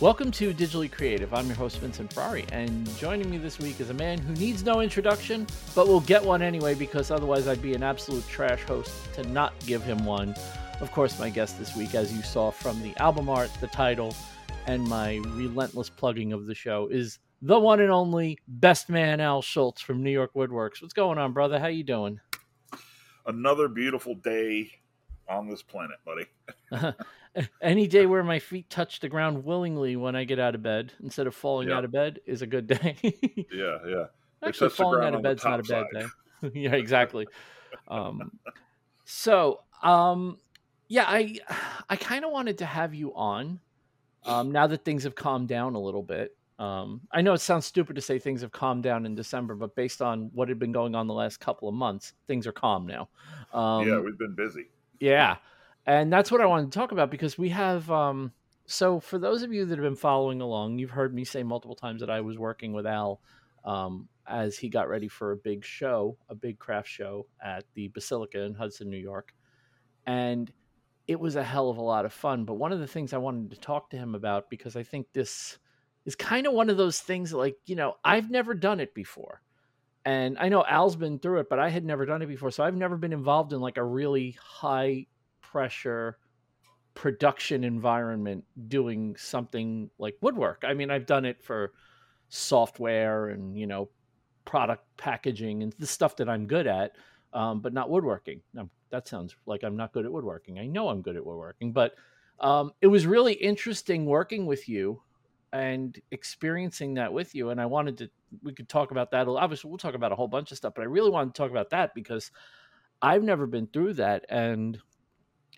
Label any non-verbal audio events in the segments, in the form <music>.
Welcome to Digitally Creative. I'm your host, Vincent Ferrari, and joining me this week is a man who needs no introduction, but will get one anyway because otherwise I'd be an absolute trash host to not give him one. Of course, my guest this week, as you saw from the album art, the title, and my relentless plugging of the show, is the one and only best man Al Schulze from New York Woodworks. What's going on, brother? How you doing? Another beautiful day on this planet, buddy. <laughs> <laughs> Any day where my feet touch the ground willingly when I get out of bed instead of falling Yeah. out of bed is a good day. <laughs> Yeah, yeah. Actually, falling out of bed's not a bad side. day. <laughs> yeah, exactly. Um, so, um, yeah, I I kind of wanted to have you on um, now that things have calmed down a little bit. Um, I know it sounds stupid to say things have calmed down in December, but based on what had been going on the last couple of months, things are calm now. Um, yeah, we've been busy. yeah. And that's what I wanted to talk about because we have um so for those of you that have been following along, you've heard me say multiple times that I was working with Al um as he got ready for a big show, a big craft show at the Basilica in Hudson, New York. And it was a hell of a lot of fun, but one of the things I wanted to talk to him about because I think this is kind of one of those things like, you know, I've never done it before. And I know Al's been through it, but I had never done it before. So I've never been involved in like a really high pressure production environment doing something like woodwork. I mean, I've done it for software and, you know, product packaging and the stuff that I'm good at, um, but not woodworking. Now, that sounds like I'm not good at woodworking. I know I'm good at woodworking, but um, it was really interesting working with you and experiencing that with you. And I wanted to, we could talk about that. Obviously, we'll talk about a whole bunch of stuff, but I really wanted to talk about that because I've never been through that. And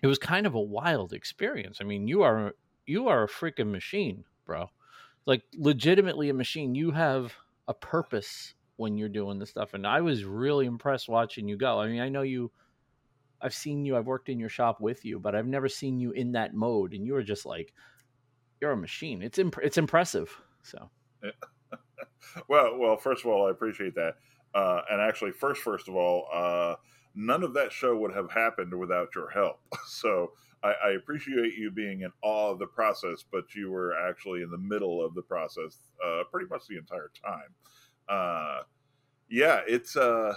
it was kind of a wild experience. I mean, you are, you are a freaking machine, bro. Like legitimately a machine. You have a purpose when you're doing this stuff. And I was really impressed watching you go. I mean, I know you, I've seen you, I've worked in your shop with you, but I've never seen you in that mode. And you were just like, you're a machine. It's imp- it's impressive. So <laughs> Well, well, first of all, I appreciate that. Uh, and actually, first, first of all, uh, none of that show would have happened without your help. <laughs> So I, I appreciate you being in awe of the process, but you were actually in the middle of the process uh, pretty much the entire time. Uh, yeah, it's uh,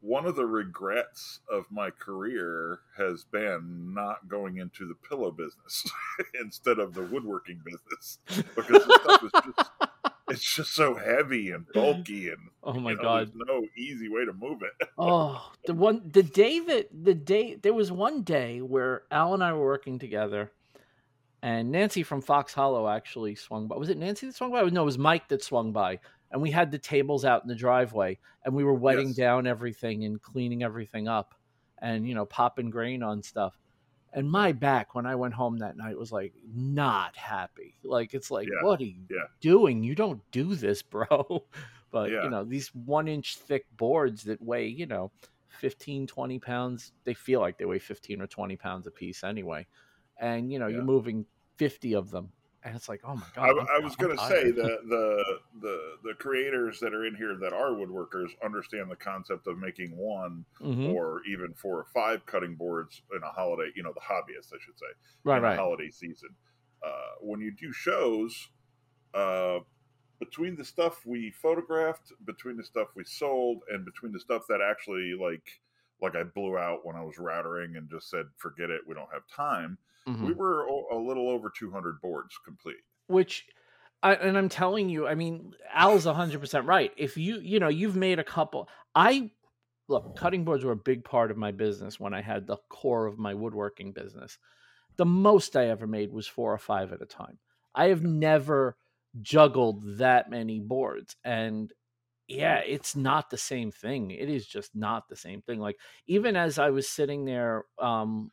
one of the regrets of my career has been not going into the pillow business <laughs> instead of the woodworking business because stuff is just <laughs> it's just so heavy and <laughs> oh bulky and Oh my you know, god. there's no easy way to move it. <laughs> Oh, the one the day that the day there was one day where Al and I were working together and Nancy from Fox Hollow actually swung by. Was it Nancy that swung by? No, it was Mike that swung by. And we had the tables out in the driveway and we were wetting Yes. down everything and cleaning everything up and you know, popping grain on stuff. And my back when I went home that night was like not happy. Like it's like, Yeah. what are you Yeah. doing? You don't do this, <laughs> bro. But Yeah. you know, these one inch thick boards that weigh, you know, 15, 20 pounds, they feel like they weigh 15 or 20 pounds a piece anyway. And you know, you're moving 50 of them. And it's like, oh my god. I, I'm- was going to say <laughs> that the the the creators that are in here that are woodworkers understand the concept of making one Mhm. or even four or five cutting boards in a holiday. You know, the hobbyists, I should say, Right, in a right. holiday season. Uh, when you do shows, uh, between the stuff we photographed, between the stuff we sold, and between the stuff that actually like like I blew out when I was routering and just said, "Forget it, we don't have time." Mhm. We were a little over 200 boards complete. which I, and I'm telling you, I mean, Al's 100% right. If you, you know, you've made a couple, I look, cutting boards were a big part of my business when I had the core of my woodworking business. The most I ever made was four or five at a time. I have never juggled that many boards. And yeah, it's not the same thing. It is just not the same thing. Like, even as I was sitting there um,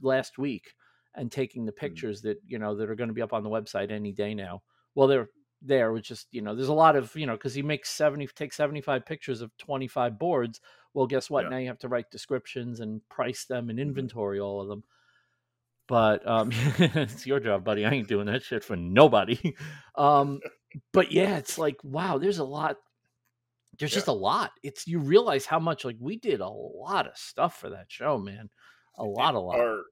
last week, and taking the pictures that you know that are going to be up on the website any day now. Well, they're there. Which just you know, there's a lot of you know because he makes seventy take seventy five pictures of twenty five boards. Well, guess what? Yeah. Now you have to write descriptions and price them and inventory all of them. But um, <laughs> it's your job, buddy. I ain't doing that shit for nobody. <laughs> Um, but yeah, it's like wow, there's a lot. There's Yeah. just a lot. It's you realize how much like we did a lot of stuff for that show, man. A lot, a lot. Our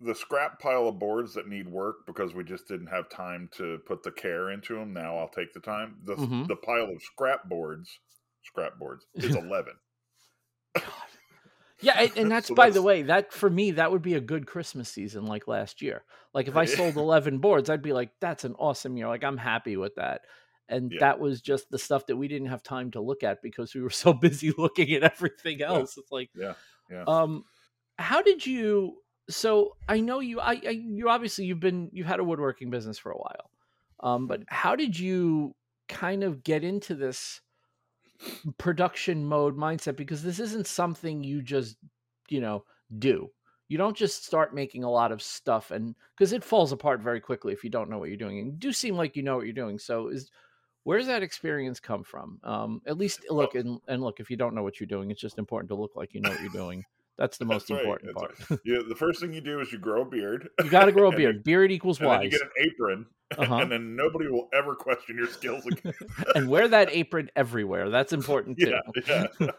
the scrap pile of boards that need work because we just didn't have time to put the care into them. Now I'll take the time. The Mhm. the pile of scrap boards, scrap boards is <laughs> eleven. Yeah, and, and <laughs> that's So by the way, that for me, that would be a good Christmas season like last year. Like if I <laughs> sold 11 boards, I'd be like, that's an awesome year. Like I'm happy with that. And Yeah. that was just the stuff that we didn't have time to look at because we were so busy looking at everything else. It's like, Yeah, yeah. um, how did you? So I know you. I, I you obviously you've been you've had a woodworking business for a while, um, but how did you kind of get into this production mode mindset? Because this isn't something you just you know do. You don't just start making a lot of stuff, and because it falls apart very quickly if you don't know what you're doing. And you do seem like you know what you're doing. So is where's that experience come from? Um, at least look and, and look. If you don't know what you're doing, it's just important to look like you know what you're doing. That's the most That's important that's part. Yeah, the first thing you do is you grow a beard. You got to grow a <laughs> beard. Beard equals then you get an apron, <laughs> Uh-huh. and then nobody will ever question your skills <laughs> again. and wear that apron everywhere. That's important too. yeah, yeah.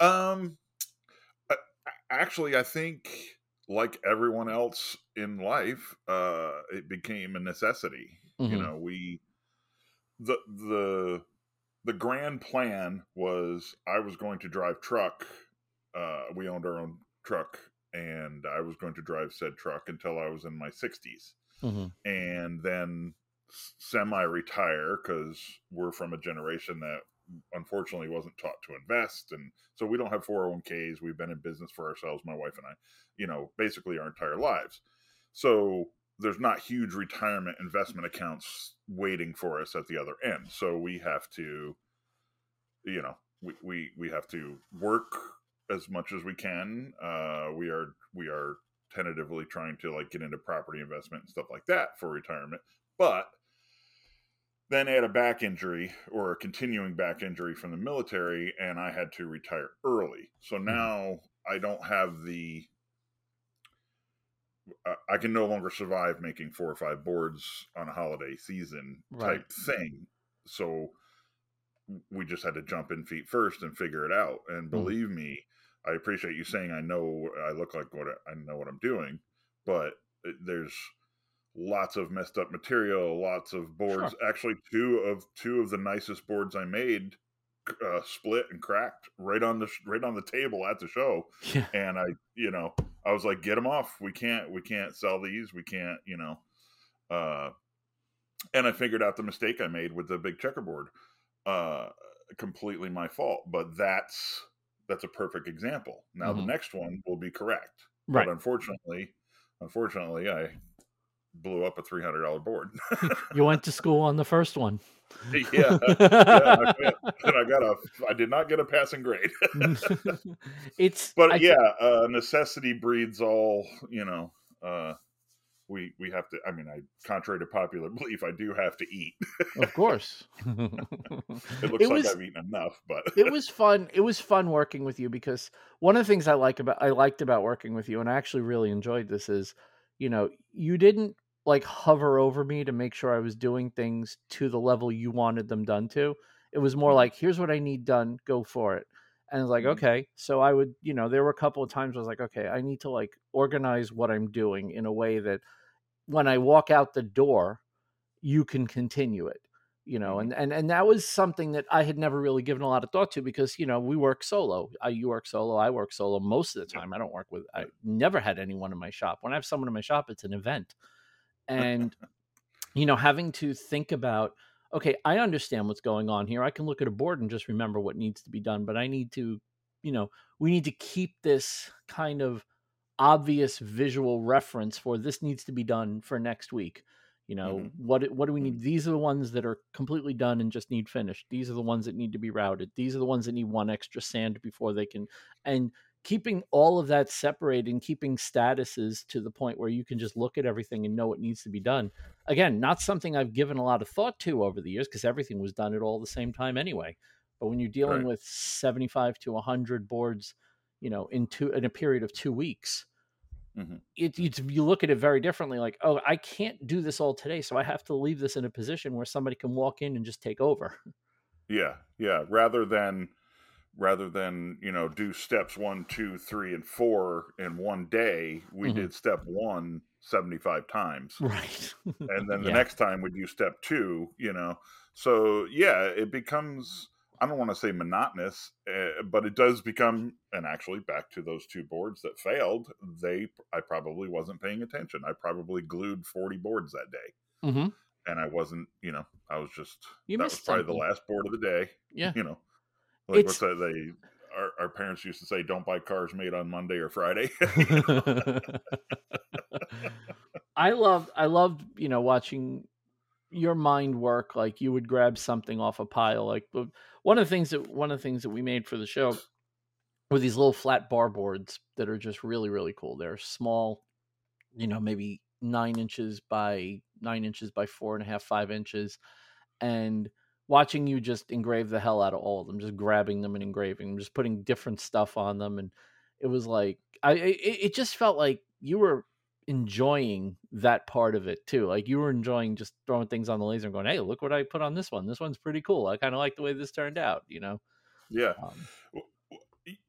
um, actually, I think like everyone else in life, uh, it became a necessity. You Mhm. know, we the the the grand plan was I was going to drive truck. Uh, we owned our own truck, and I was going to drive said truck until I was in my sixties. Mhm. and then semi retire because we're from a generation that unfortunately wasn't taught to invest and so we don't have 401ks we've been in business for ourselves my wife and i you know basically our entire lives. So there's not huge retirement investment accounts waiting for us at the other end. So we have to you know we we, we have to work as much as we can uh we are we are tentatively trying to like get into property investment and stuff like that for retirement but then I had a back injury or a continuing back injury from the military and I had to retire early. So now I don't have the I can no longer survive making four or five boards on a holiday season Right. type thing. So we just had to jump in feet first and figure it out. And believe me, I appreciate you saying I know I look like what I I know what I'm doing, but there's lots of messed up material, lots of boards. Actually, two of two of the nicest boards I made uh, split and cracked right on the right on the table at the show Yeah. and I, you know, I was like, get them off. We can't, we can't sell these. We can't, you know. Uh, and I figured out the mistake I made with the big checkerboard. Uh, completely my fault, but that's that's a perfect example. Now Mhm. the next one will be correct, Right. but unfortunately, unfortunately, I blew up a three hundred dollar board. <laughs> You went to school on the first one. <laughs> yeah, yeah, I, <laughs> and I got a, I did not get a passing grade. it's but I yeah, uh, necessity breeds all. You know, uh, we we have to. I mean, I contrary to popular <laughs> belief, I do have to eat. of course. <laughs> <laughs> It looks It like I've eaten enough, but it was fun. It was fun working with you because one of the things I like about I liked about working with you, and I actually really enjoyed this, is you know you didn't like hover over me to make sure I was doing things to the level you wanted them done to. It was more Mhm. like, here's what I need done, go for it. And it's like, Mhm. okay. So I would, you know, there were a couple of times I was like, okay, I need to like organize what I'm doing in a way that when I walk out the door, you can continue it you know Mhm. and, and and that was something that i had never really given a lot of thought to because you know we work solo. I, you work solo i work solo most of the time. I don't work with i never had anyone in my shop. When i have someone in my shop it's an event. And <laughs> you know having to think about okay i understand what's going on here. I can look at a board and just remember what needs to be done but i need to you know we need to keep this kind of obvious visual reference for this needs to be done for next week you know Mhm. what do- what do we Mhm. need these are the ones that are completely done and just need finished these are the ones that need to be routed these are the ones that need one extra sand before they can and keeping all of that separated and keeping statuses to the point where you can just look at everything and know what needs to be done again not something i've given a lot of thought to over the years because everything was done at all the same time anyway but when you're dealing Right. with 75 to 100 boards you know in two in a period of two weeks Mhm. it, it's, you look at it very differently like oh i can't do this all today so i have to leave this in a position where somebody can walk in and just take over <laughs> yeah, yeah. Rather than rather than you know do steps one two three and four in one day we mm-hmm. did step one 75 times right and <laughs> then the yeah. next time we do step two you know so yeah it becomes i don't want to say monotonous uh, but it does become and actually back to those two boards that failed they i probably wasn't paying attention i probably glued 40 boards that day mm-hmm. and i wasn't you know i was just you that was probably something. the last board of the day yeah <laughs> you know like it's, what's that? They our, our parents used to say, "Don't buy cars made on Monday or Friday." <laughs> <laughs> I loved, I loved, you know, watching your mind work. Like you would grab something off a pile. Like one of the things that one of the things that we made for the show were these little flat bar boards that are just really, really cool. They're small, you know, maybe nine inches by nine inches by four and a half, five inches, and watching you just engrave the hell out of all of them, just grabbing them and engraving them, just putting different stuff on them, and it was like I it, it just felt like you were enjoying that part of it too. Like you were enjoying just throwing things on the laser and going, "Hey, look what I put on this one. This one's pretty cool. I kind of like the way this turned out." You know? Yeah. Um,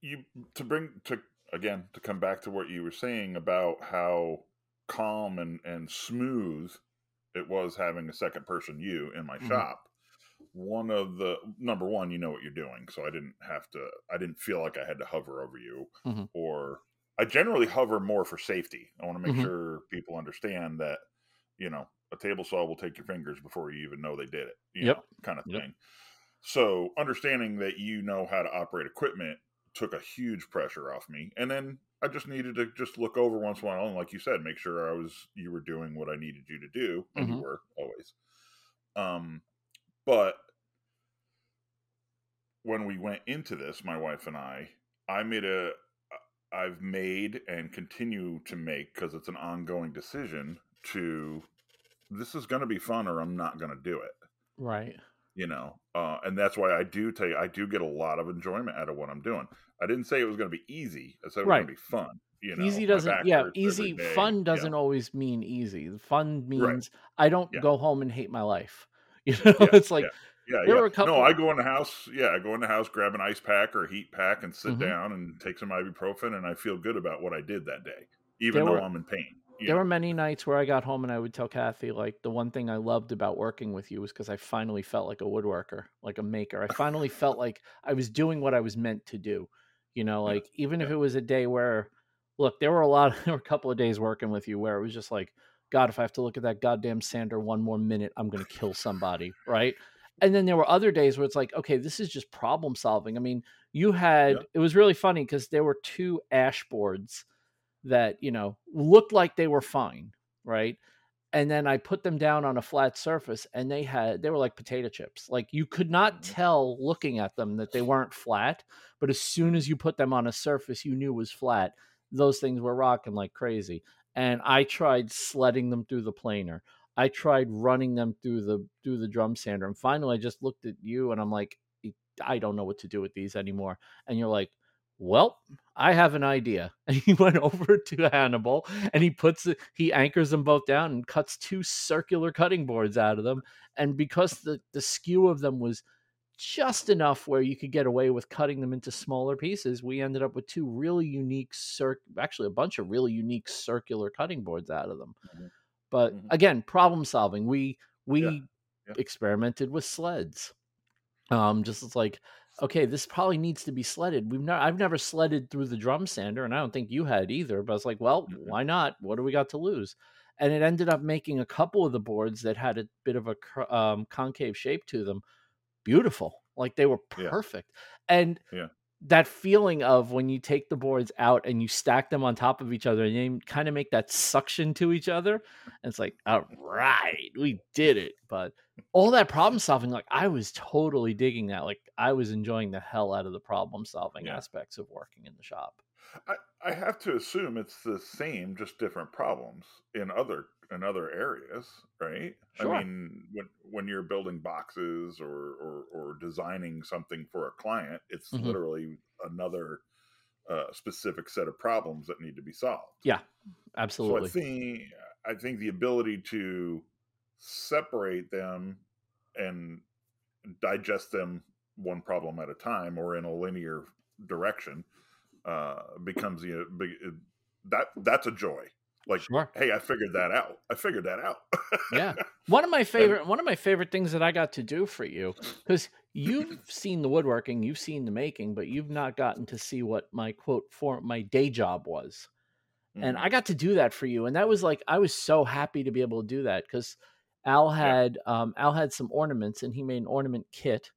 you to bring to again to come back to what you were saying about how calm and and smooth it was having a second person you in my mm-hmm. shop one of the number one you know what you're doing so i didn't have to i didn't feel like i had to hover over you mm-hmm. or i generally hover more for safety i want to make mm-hmm. sure people understand that you know a table saw will take your fingers before you even know they did it yep know, kind of yep. thing so understanding that you know how to operate equipment took a huge pressure off me and then i just needed to just look over once in a while and like you said make sure i was you were doing what i needed you to do and mm-hmm. you were always um but when we went into this, my wife and I, I made a, I've made and continue to make because it's an ongoing decision to, this is going to be fun or I'm not going to do it. Right. You know, uh, and that's why I do tell you, I do get a lot of enjoyment out of what I'm doing. I didn't say it was going to be easy. I said it was right. going to be fun. You know, easy doesn't, yeah, easy. Fun doesn't yeah. always mean easy. Fun means right. I don't yeah. go home and hate my life. <laughs> You know, yeah. it's like yeah, there yeah. were a couple. No, I go in the house. Yeah, I go in the house, grab an ice pack or a heat pack, and sit mm-hmm. down and take some ibuprofen, and I feel good about what I did that day, even there though were, I'm in pain. There know? were many nights where I got home and I would tell Kathy, like, the one thing I loved about working with you was because I finally felt like a woodworker, like a maker. I finally felt <laughs> like I was doing what I was meant to do. You know, like yeah. even yeah. if it was a day where, look, there were a lot, <laughs> there were a couple of days working with you where it was just like, God, if I have to look at that goddamn sander one more minute, I'm going to kill somebody, right? And then there were other days where it's like okay this is just problem solving. I mean you had yeah. it was really funny because there were two ash boards that you know looked like they were fine right? And then i put them down on a flat surface and they had they were like potato chips. Like you could not mm-hmm. tell looking at them that they weren't flat but as soon as you put them on a surface you knew was flat. Those things were rocking like crazy. And i tried sledding them through the planer I tried running them through the through the drum sander, and finally I just looked at you and I'm like, I don't know what to do with these anymore. And you're like, well, I have an idea. <laughs> And he went over to Hannibal and he puts he anchors them both down and cuts two circular cutting boards out of them. And because the, the skew of them was just enough where you could get away with cutting them into smaller pieces, we ended up with two really unique circ actually a bunch of really unique circular cutting boards out of them. Mm-hmm. But mm-hmm. again, problem solving. We we yeah. Yeah. experimented with sleds. Um, just it's like, okay, this probably needs to be sledded. We've never I've never sledded through the drum sander, and I don't think you had either. But it's like, well, why not? What do we got to lose? And it ended up making a couple of the boards that had a bit of a um, concave shape to them, beautiful. Like they were perfect. Yeah. And yeah that feeling of when you take the boards out and you stack them on top of each other and you kind of make that suction to each other. And it's like, all right, we did it. But all that problem solving, like I was totally digging that. Like I was enjoying the hell out of the problem solving yeah. aspects of working in the shop. I, I have to assume it's the same, just different problems in other in other areas, right? Sure. I mean, when when you're building boxes or or, or designing something for a client, it's mm-hmm. literally another uh, specific set of problems that need to be solved. Yeah, absolutely. So I think I think the ability to separate them and digest them one problem at a time or in a linear direction uh, becomes the that that's a joy. Like, sure. hey, I figured that out. I figured that out. yeah, one of my <laughs> favorite and, one of my favorite things that I got to do for you because you've seen the woodworking, you've seen the making, but you've not gotten to see what my quote for my day job was. And mm-hmm. I got to do that for you, and that was like I was so happy to be able to do that because Al had yeah. um, Al had some ornaments, and he made an ornament kit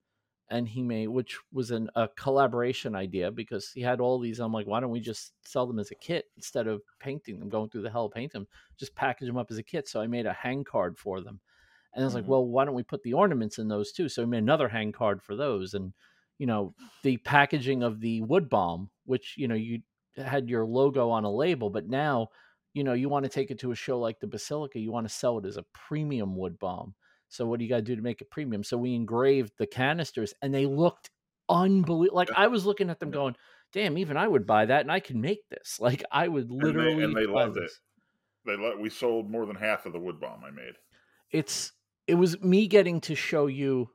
and he made which was an, a collaboration idea because he had all these i'm like why don't we just sell them as a kit instead of painting them going through the hell of paint them just package them up as a kit? So i made a hang card for them. And i was mm-hmm. like well why don't we put the ornaments in those too? So we made another hang card for those and you know the packaging of the wood balm which you know you had your logo on a label but now you know you want to take it to a show like the basilica you want to sell it as a premium wood balm so what do you got to do to make it premium? So we engraved the canisters and they looked unbelievable. Like I was looking at them going, damn, even I would buy that and I can make this. <laughs> Like I would literally. And they, and they loved this. it. They let, we sold more than half of the wood balm I made. It's, it was me getting to show you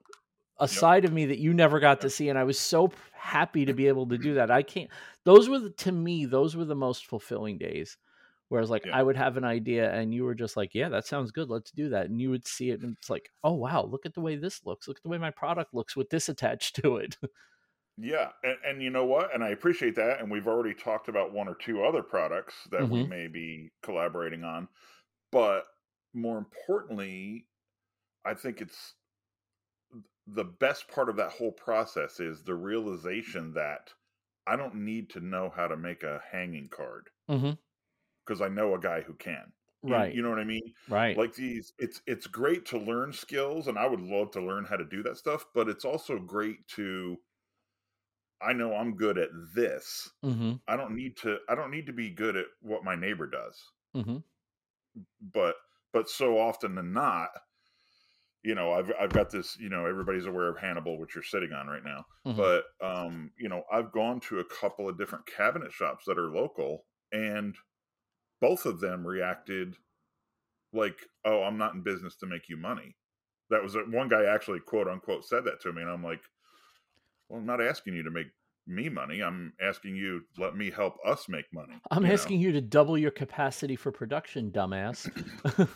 a yep. side of me that you never got yep. to see. And I was so happy to be able to mm-hmm. do that. I can't, those were the, to me, those were the most fulfilling days Whereas like yeah. I would have an idea and you were just like, yeah, that sounds good. Let's do that. And you would see it and it's like, oh wow, look at the way this looks. Look at the way my product looks with this attached <laughs> to it. yeah, and, and you know what? And I appreciate that. And we've already talked about one or two other products that mm-hmm. we may be collaborating on. But more importantly, I think it's the best part of that whole process is the realization that I don't need to know how to make a hanging card. Mm-hmm because I know a guy who can. Right. You, you, know what I mean? Right. Like these it's it's great to learn skills and I would love to learn how to do that stuff, but it's also great to I know I'm good at this. Mm-hmm. I don't need to I don't need to be good at what my neighbor does. Mm-hmm. But but so often than not, you know, I've I've got this, you know, everybody's aware of Hannibal, which you're sitting on right now. Mm-hmm. But um, you know, I've gone to a couple of different cabinet shops that are local and both of them reacted like, "Oh, I'm not in business to make you money." That was a, one guy actually quote unquote said that to me, and I'm like, "Well, I'm not asking you to make me money. I'm asking you let me help us make money. I'm you asking know? you to double your capacity for production, dumbass.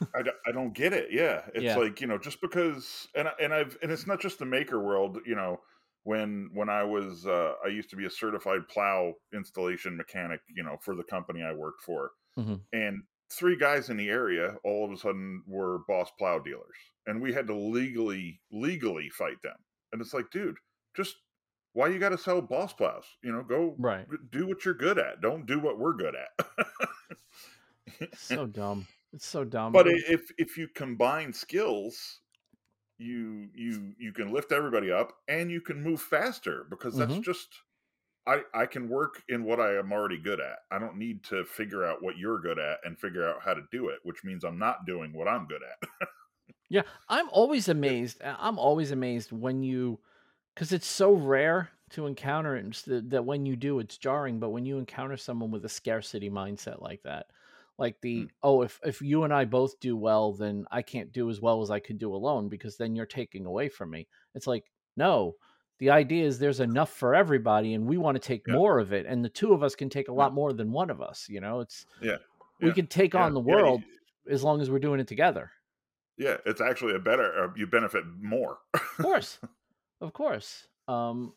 <clears throat> I, I don't get it. Yeah, <laughs> it's yeah. like you know just because and and I've and it's not just the maker world. You know when when I was uh, I used to be a certified plow installation mechanic. You know for the company I worked for, Mm-hmm. And three guys in the area all of a sudden were boss plow dealers. And we had to legally, legally fight them. And it's like, dude, just why you got to sell boss plows? You know, go right. do what you're good at. Don't do what we're good at. <laughs> so dumb. It's so dumb. But if if you combine skills, you you you can lift everybody up and you can move faster because that's mm-hmm. just I, I can work in what I am already good at. I don't need to figure out what you're good at and figure out how to do it, which means I'm not doing what I'm good at. <laughs> yeah, I'm always amazed. I'm always amazed when you, because it's so rare to encounter it that, that when you do, it's jarring. But when you encounter someone with a scarcity mindset like that, like the mm. oh, if if you and I both do well, then I can't do as well as I could do alone because then you're taking away from me. It's like no the idea is there's enough for everybody and we want to take yeah. more of it and the two of us can take a lot more than one of us you know? It's yeah, we can take on the world as long as we're doing it together. Yeah it's actually a better uh, you benefit more. Of course. <laughs> Of course. Um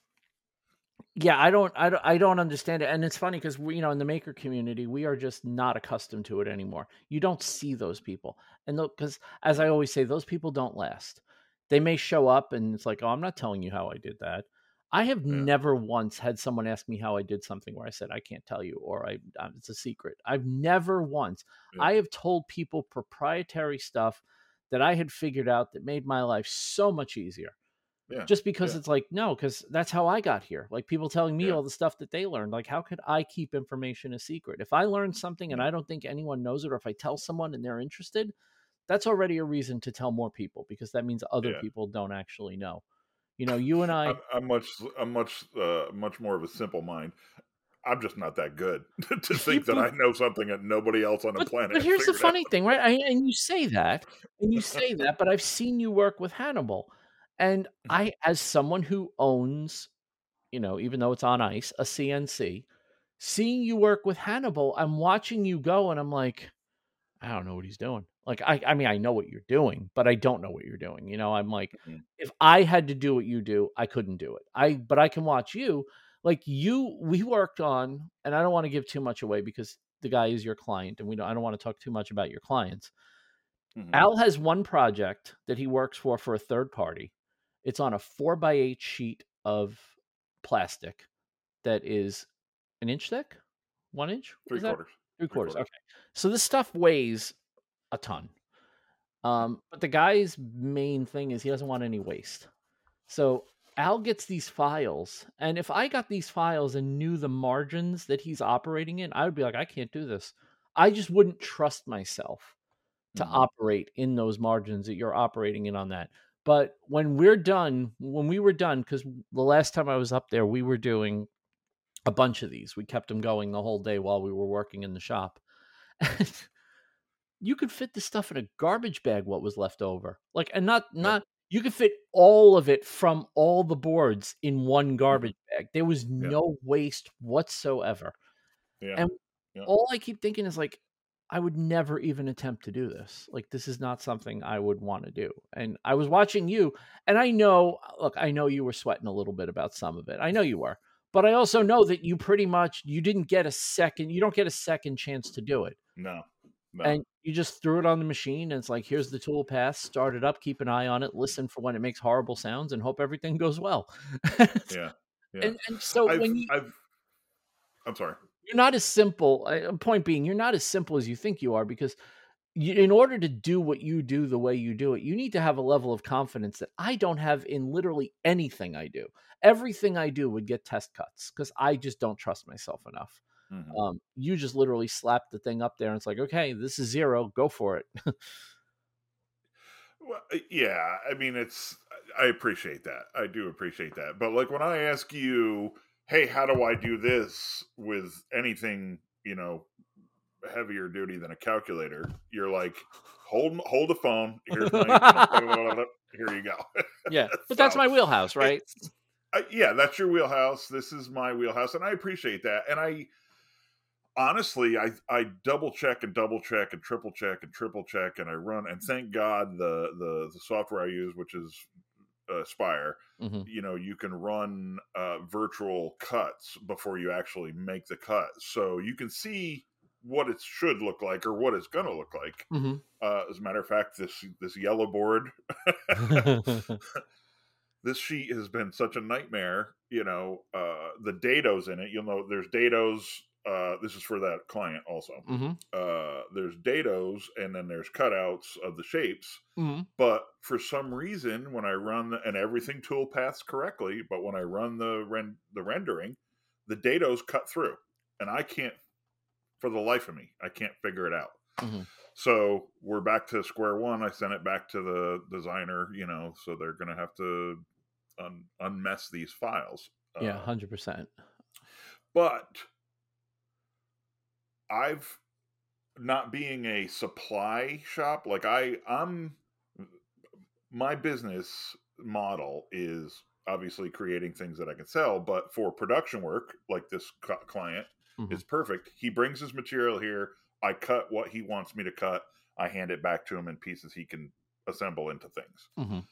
yeah i don't i don't, I don't understand it and it's funny because we you know in the maker community we are just not accustomed to it anymore. You don't see those people and because as i always say those people don't last they may show up and it's like, oh, I'm not telling you how I did that. I have yeah. never once had someone ask me how I did something where I said I can't tell you or I um, it's a secret. I've never once. Yeah. I have told people proprietary stuff that I had figured out that made my life so much easier. Yeah. Just because it's like no, because that's how I got here. Like people telling me all the stuff that they learned. Like how could I keep information a secret? If I learn something and I don't think anyone knows it, or if I tell someone and they're interested, that's already a reason to tell more people because that means other yeah. people don't actually know. You know, you and I. I'm, I'm much, I'm much, uh, much more of a simple mind. I'm just not that good <laughs> to <laughs> think that I know something that nobody else on the but, planet. But <laughs> here's the funny out. thing, right? I, and you say that, and you say that, but I've seen you work with Hannibal, And I, as someone who owns, you know, even though it's on ice, a CNC, seeing you work with Hannibal, I'm watching you go and I'm like, I don't know what he's doing. Like I I mean I know what you're doing, but I don't know what you're doing. You know, I'm like Mhm. if I had to do what you do, I couldn't do it. I but I can watch you like you we worked on and I don't want to give too much away because the guy is your client and we don't I don't want to talk too much about your clients. Mhm. Al has one project that he works for for a third party. It's on a 4 by 8 sheet of plastic that is an inch thick? 1 inch? Three quarters. Three quarters. quarters. Okay. So this stuff weighs a ton. Um, but the guy's main thing is he doesn't want any waste. So Al gets these files, and if I got these files and knew the margins that he's operating in, I would be like, I can't do this. I just wouldn't trust myself to Mhm. operate in those margins that you're operating in on that. But when we're done, when we were done, because the last time I was up there, we were doing a bunch of these. We kept them going the whole day while we were working in the shop. <laughs> You could fit the stuff in a garbage bag what was left over. Like and not not you could fit all of it from all the boards in one mm-hmm. garbage bag. There was no waste whatsoever. Yeah. And Yeah. all I keep thinking is like I would never even attempt to do this. Like this is not something I would want to do. And I was watching you and I know look, I know you were sweating a little bit about some of it. I know you were. But I also know that you pretty much you didn't get a second you don't get a second chance to do it. no. No. And you just threw it on the machine and it's like here's the tool path, start it up, keep an eye on it, listen for when it makes horrible sounds and hope everything <laughs> goes well. yeah. Yeah. and, and so I've, when you I've I'm sorry. you're not as simple uh, point being you're not as simple as you think you are because you, in order to do what you do the way you do it you need to have a level of confidence that i don't have in literally anything i do everything i do would get test cuts because i just don't trust myself enough Mhm. um, you just literally slap the thing up there and it's like okay this is zero go for it Well, uh, yeah, I mean, it's. I appreciate that. I do appreciate that. But like when I ask you, "Hey, how do I do this with anything?" You know, heavier duty than a calculator. You're like, hold hold the phone. Here's my. here you go. yeah <laughs> but that's my wheelhouse right I, yeah, that's your wheelhouse. This is my wheelhouse, and I appreciate that. And I honestly, I I double check and double check and triple check and triple check, and I run. And thank God the the the software I use, which is uh, Spire, Mhm. you know, you can run uh, virtual cuts before you actually make the cut, so you can see what it should look like or what it's going to look like. Mhm. Uh, as a matter of fact, this this yellow board <laughs> <laughs> this sheet has been such a nightmare. You know, uh, the dados in it. You'll know there's dados. Uh, this is for that client also. Mhm. Uh, there's dados, and then there's cutouts of the shapes. Mhm. But for some reason, when I run the, and everything tool paths correctly, but when I run the ren, the rendering, the dados cut through, and I can't, for the life of me, I can't figure it out. Mhm. So we're back to square one. I sent it back to the designer, you know, so they're going to have to un- unmess these files. yeah Uh, 100% but I've not being a supply shop like I I'm my business model is obviously creating things that I can sell, but for production work like this client Mhm. is perfect. He brings his material here, I cut what he wants me to cut, I hand it back to him in pieces he can assemble into things Mhm.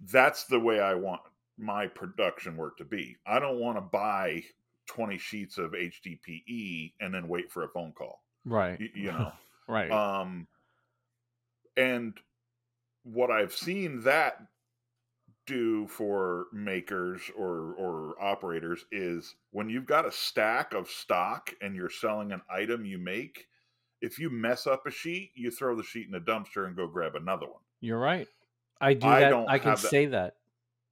that's the way I want my production work to be. I don't want to buy 20 sheets of HDPE and then wait for a phone call. right Y- You <laughs> know. right um and what I've seen that do for makers or or operators is when you've got a stack of stock and you're selling an item you make, if you mess up a sheet, you throw the sheet in the dumpster and go grab another one. You're right. I do I that. I can that- say that.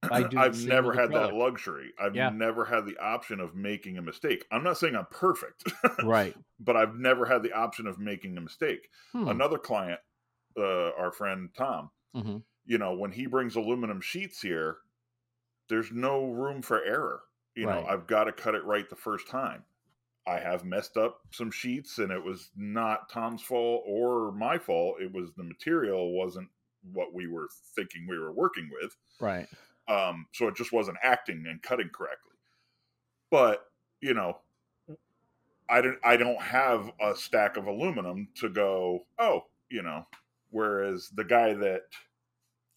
I <laughs> do I've never had that luxury. I've Yeah. never had the option of making a mistake. I'm not saying I'm perfect, Right. <laughs> but I've never had the option of making a mistake. Hmm. Another client, uh, our friend Tom, hmm you know, when he brings aluminum sheets here, there's no room for error. You Right. know, I've got to cut it right the first time. I have messed up some sheets, and it was not Tom's fault or my fault. It was the material wasn't what we were thinking we were working with Right. Um, so it just wasn't acting and cutting correctly. But you know, I don't I don't have a stack of aluminum to go. Oh, you know. Whereas the guy that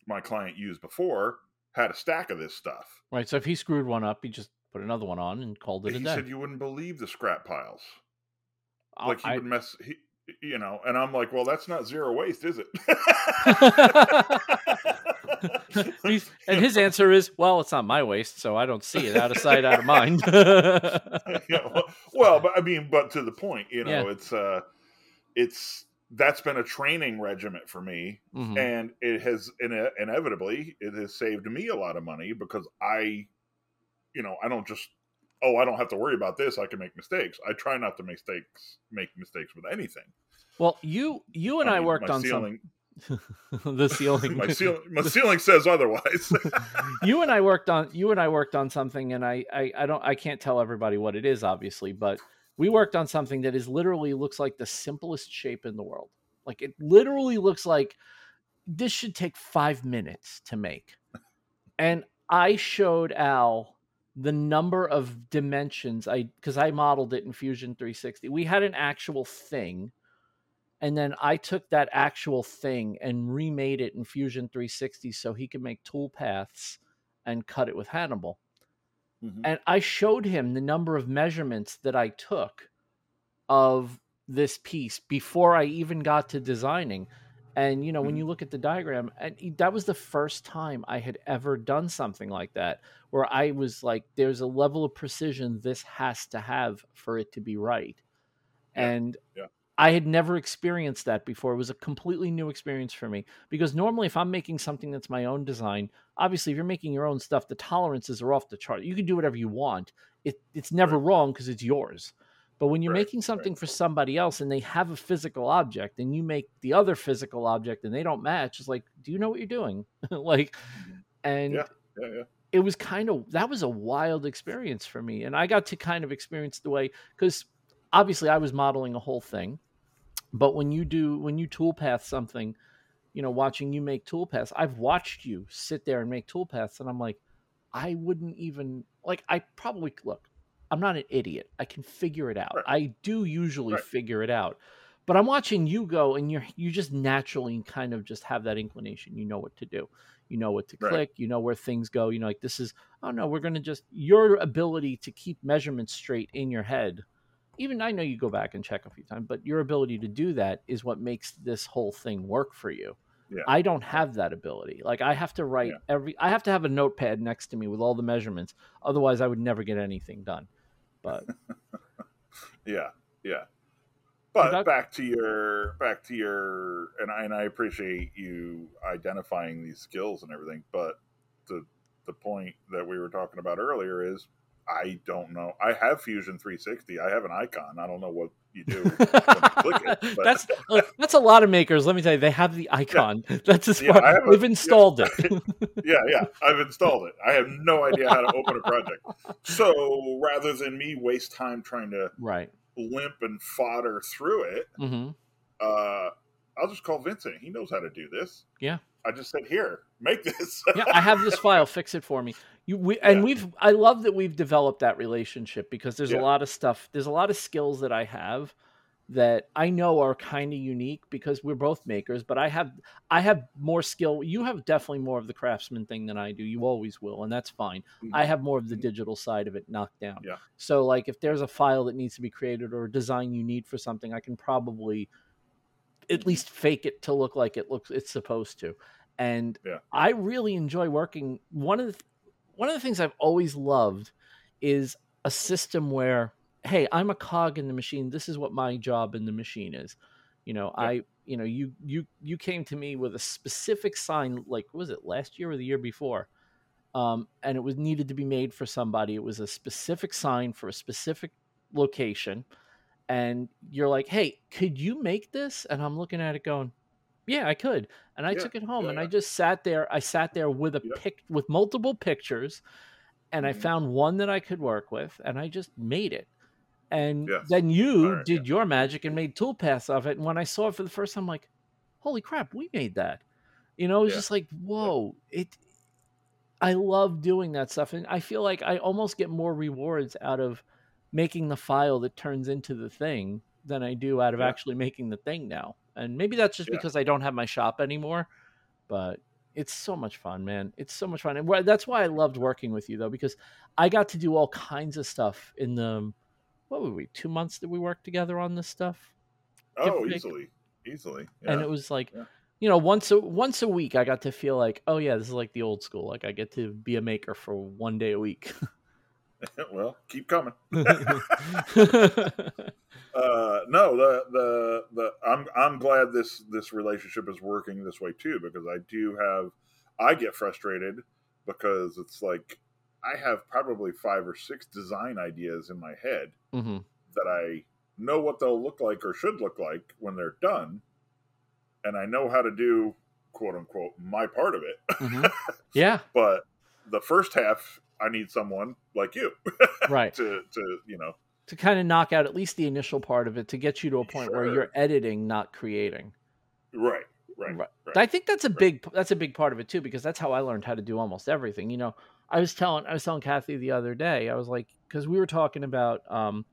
my client used before had a stack of this stuff. Right. So if he screwed one up, he just put another one on and called it he a day. He said you wouldn't believe the scrap piles. I'll- like he I- would mess. He, you know, and I'm like, well, that's not zero waste, is it? <laughs> And his answer is, "Well, it's not my waste, so I don't see it. Out of sight, out of mind." <laughs> Yeah, well, well, but I mean, but to the point, you know, Yeah. it's uh, it's that's been a training regiment for me, Mhm. and it has ine- inevitably it has saved me a lot of money because I, you know, I don't just oh, I don't have to worry about this. I can make mistakes. I try not to make mistakes, make mistakes with anything. Well, you you and I, mean, worked on ceiling. some <laughs> the ceiling. <laughs> My ceiling, <laughs> my ceiling says otherwise. you and I worked on you and I worked on something, and I, I I don't I can't tell everybody what it is, obviously, but we worked on something that is literally looks like the simplest shape in the world. Like it literally looks like this should take five minutes to make, and I showed Al the number of dimensions I because I modeled it in Fusion 360. We had an actual thing and then I took that actual thing and remade it in Fusion 360 so he could make tool paths and cut it with Hannibal. Mhm. And I showed him the number of measurements that I took of this piece before I even got to designing. And you know, when Mhm. you look at the diagram, and that was the first time I had ever done something like that, where I was like, "There's a level of precision this has to have for it to be right." Yeah, And yeah. I had never experienced that before. It was a completely new experience for me because normally, if I'm making something that's my own design, obviously, if you're making your own stuff, the tolerances are off the chart. You can do whatever you want. It, it's never wrong because it's yours. But when you're Right, making something for somebody else and they have a physical object and you make the other physical object and they don't match, it's like, do you know what you're doing? <laughs> like, mm-hmm. and Yeah. yeah, yeah. It was kind of that was a wild experience for me and i got to kind of experience the way because obviously i was modeling a whole thing but when you do when you toolpath something you know watching you make toolpaths i've watched you sit there and make toolpaths and i'm like i wouldn't even like i probably look i'm not an idiot i can figure it out Right. i do usually Right. figure it out but i'm watching you go and you're you just naturally kind of just have that inclination you know what to do you know what to Right. click you know where things go you know like this is oh no we're going to just your ability to keep measurements straight in your head even i know you go back and check a few times but your ability to do that is what makes this whole thing work for you Yeah. i don't have that ability like i have to write Yeah. every i have to have a notepad next to me with all the measurements otherwise i would never get anything done but <laughs> Yeah, yeah. But that- back to your back to your and I and I appreciate you identifying these skills and everything, but the the point that we were talking about earlier is I don't know. I have Fusion 360. I have an icon. I don't know what you do. when you click it, <laughs> but- that's that's a lot of makers let me tell you they have the icon <laughs> that's as Yeah, far I have a- they've yeah. installed it <laughs> yeah, yeah. I've installed it. I have no idea how to open a project. So rather than me waste time trying to right limp and fodder through it, hmm uh, I'll just call Vincent. He knows how to do this. Yeah. I just said, here, make this. yeah, I have this file. Fix it for me. You we, and Yeah. we've. I love that we've developed that relationship because there's Yeah. a lot of stuff. There's a lot of skills that I have that I know are kind of unique because we're both makers. But I have I have more skill. You have definitely more of the craftsman thing than I do. You always will, and that's fine. Mm-hmm. I have more of the mm-hmm. digital side of it knocked down. Yeah. So like if there's a file that needs to be created or a design you need for something, I can probably at mm-hmm. least fake it to look like it looks it's supposed to. And Yeah. I really enjoy working one of the one of the things I've always loved is a system where hey, I'm a cog in the machine. This is what my job in the machine is. You know, Yeah. I you know, you you you came to me with a specific sign like was it last year or the year before? um, and it was needed to be made for somebody. It was a specific sign for a specific location, and you're like, "Hey, could you make this?" And I'm looking at it, going, "Yeah, I could." And I Yeah, took it home, yeah, and I just sat there. I sat there with a pic with multiple pictures, and I Mhm. found one that I could work with, and I just made it. And Yes. then you Alright, did your magic and made toolpaths of it. And when I saw it for the first time, I'm like, "Holy crap, we made that!" You know, it was Yeah. just like, "Whoa!" It I love doing that stuff, and I feel like I almost get more rewards out of making the file that turns into the thing than I do out of Yeah. actually making the thing now. And maybe that's just Yeah. because I don't have my shop anymore, but it's so much fun, man. It's so much fun. And that's why I loved working with you though because I got to do all kinds of stuff in the what were we? 2 months that we worked together on this stuff. Oh, easily, easily. And it was like Yeah. you know, once a once a week I got to feel like, oh yeah, this is like the old school. Like I get to be a maker for one day a week. <laughs> well, keep coming. <laughs> <laughs> Uh, no, the the the I'm I'm glad this this relationship is working this way too because I do have I get frustrated because it's like I have probably five or six design ideas in my head hmm that I know what they'll look like or should look like when they're done, and I know how to do quote unquote my part of it. hmm <laughs> Yeah, but the first half, I need someone like you <laughs> right. to to you know To kind of knock out at least the initial part of it to get you to a point where you're editing, not creating. right right Right. right. I think that's a big that's a big part of it too because that's how I learned how to do almost everything. You know, I was telling I was telling Kathy the other day. I was like because we were talking about um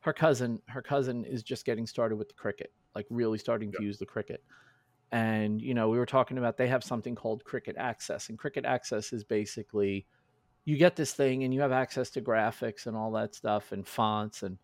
her cousin her cousin is just getting started with the Cricut, like really starting to use the Cricut. And you know, we were talking about they have something called Cricut Access and Cricut Access is basically you get this thing and you have access to graphics and all that stuff and fonts and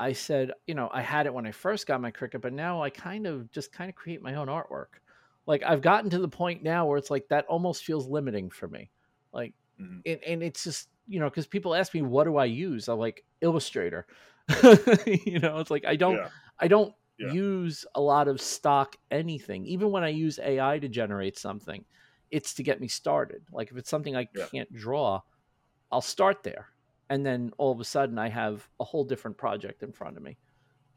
I said, you know, I had it when I first got my Cricut, but now I kind of just kind of create my own artwork. Like I've gotten to the point now where it's like that almost feels limiting for me. Like, Mhm. and, and it's just you know because people ask me what do I use? I'm like Illustrator. <laughs> you know, it's like I don't Yeah. I don't Yeah. use a lot of stock anything. Even when I use AI to generate something, it's to get me started. Like if it's something I Yeah. can't draw, I'll start there. And then all of a sudden I have a whole different project in front of me.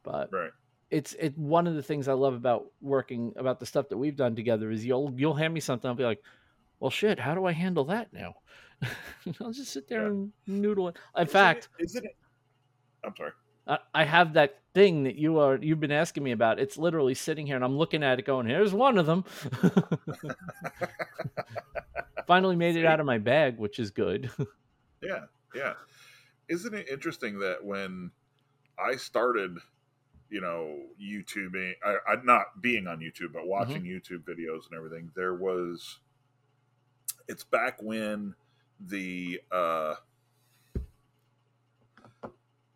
But right it's it one of the things I love about working about the stuff that we've done together is you'll you'll hand me something, I'll be like, Well shit, how do I handle that now? <laughs> I'll just sit there Yeah. and noodle it. In Isn't fact, isn't it i'm sorry I, I have that thing that you are you've been asking me about. It's literally sitting here, and I'm looking at it, going, "Here's one of them." <laughs> Finally made it out of my bag, which is good. <laughs> yeah yeah isn't it interesting that when i started you know youtubing I, I not being on youtube but mm-hmm. watching youtube videos and everything there was it's back when the uh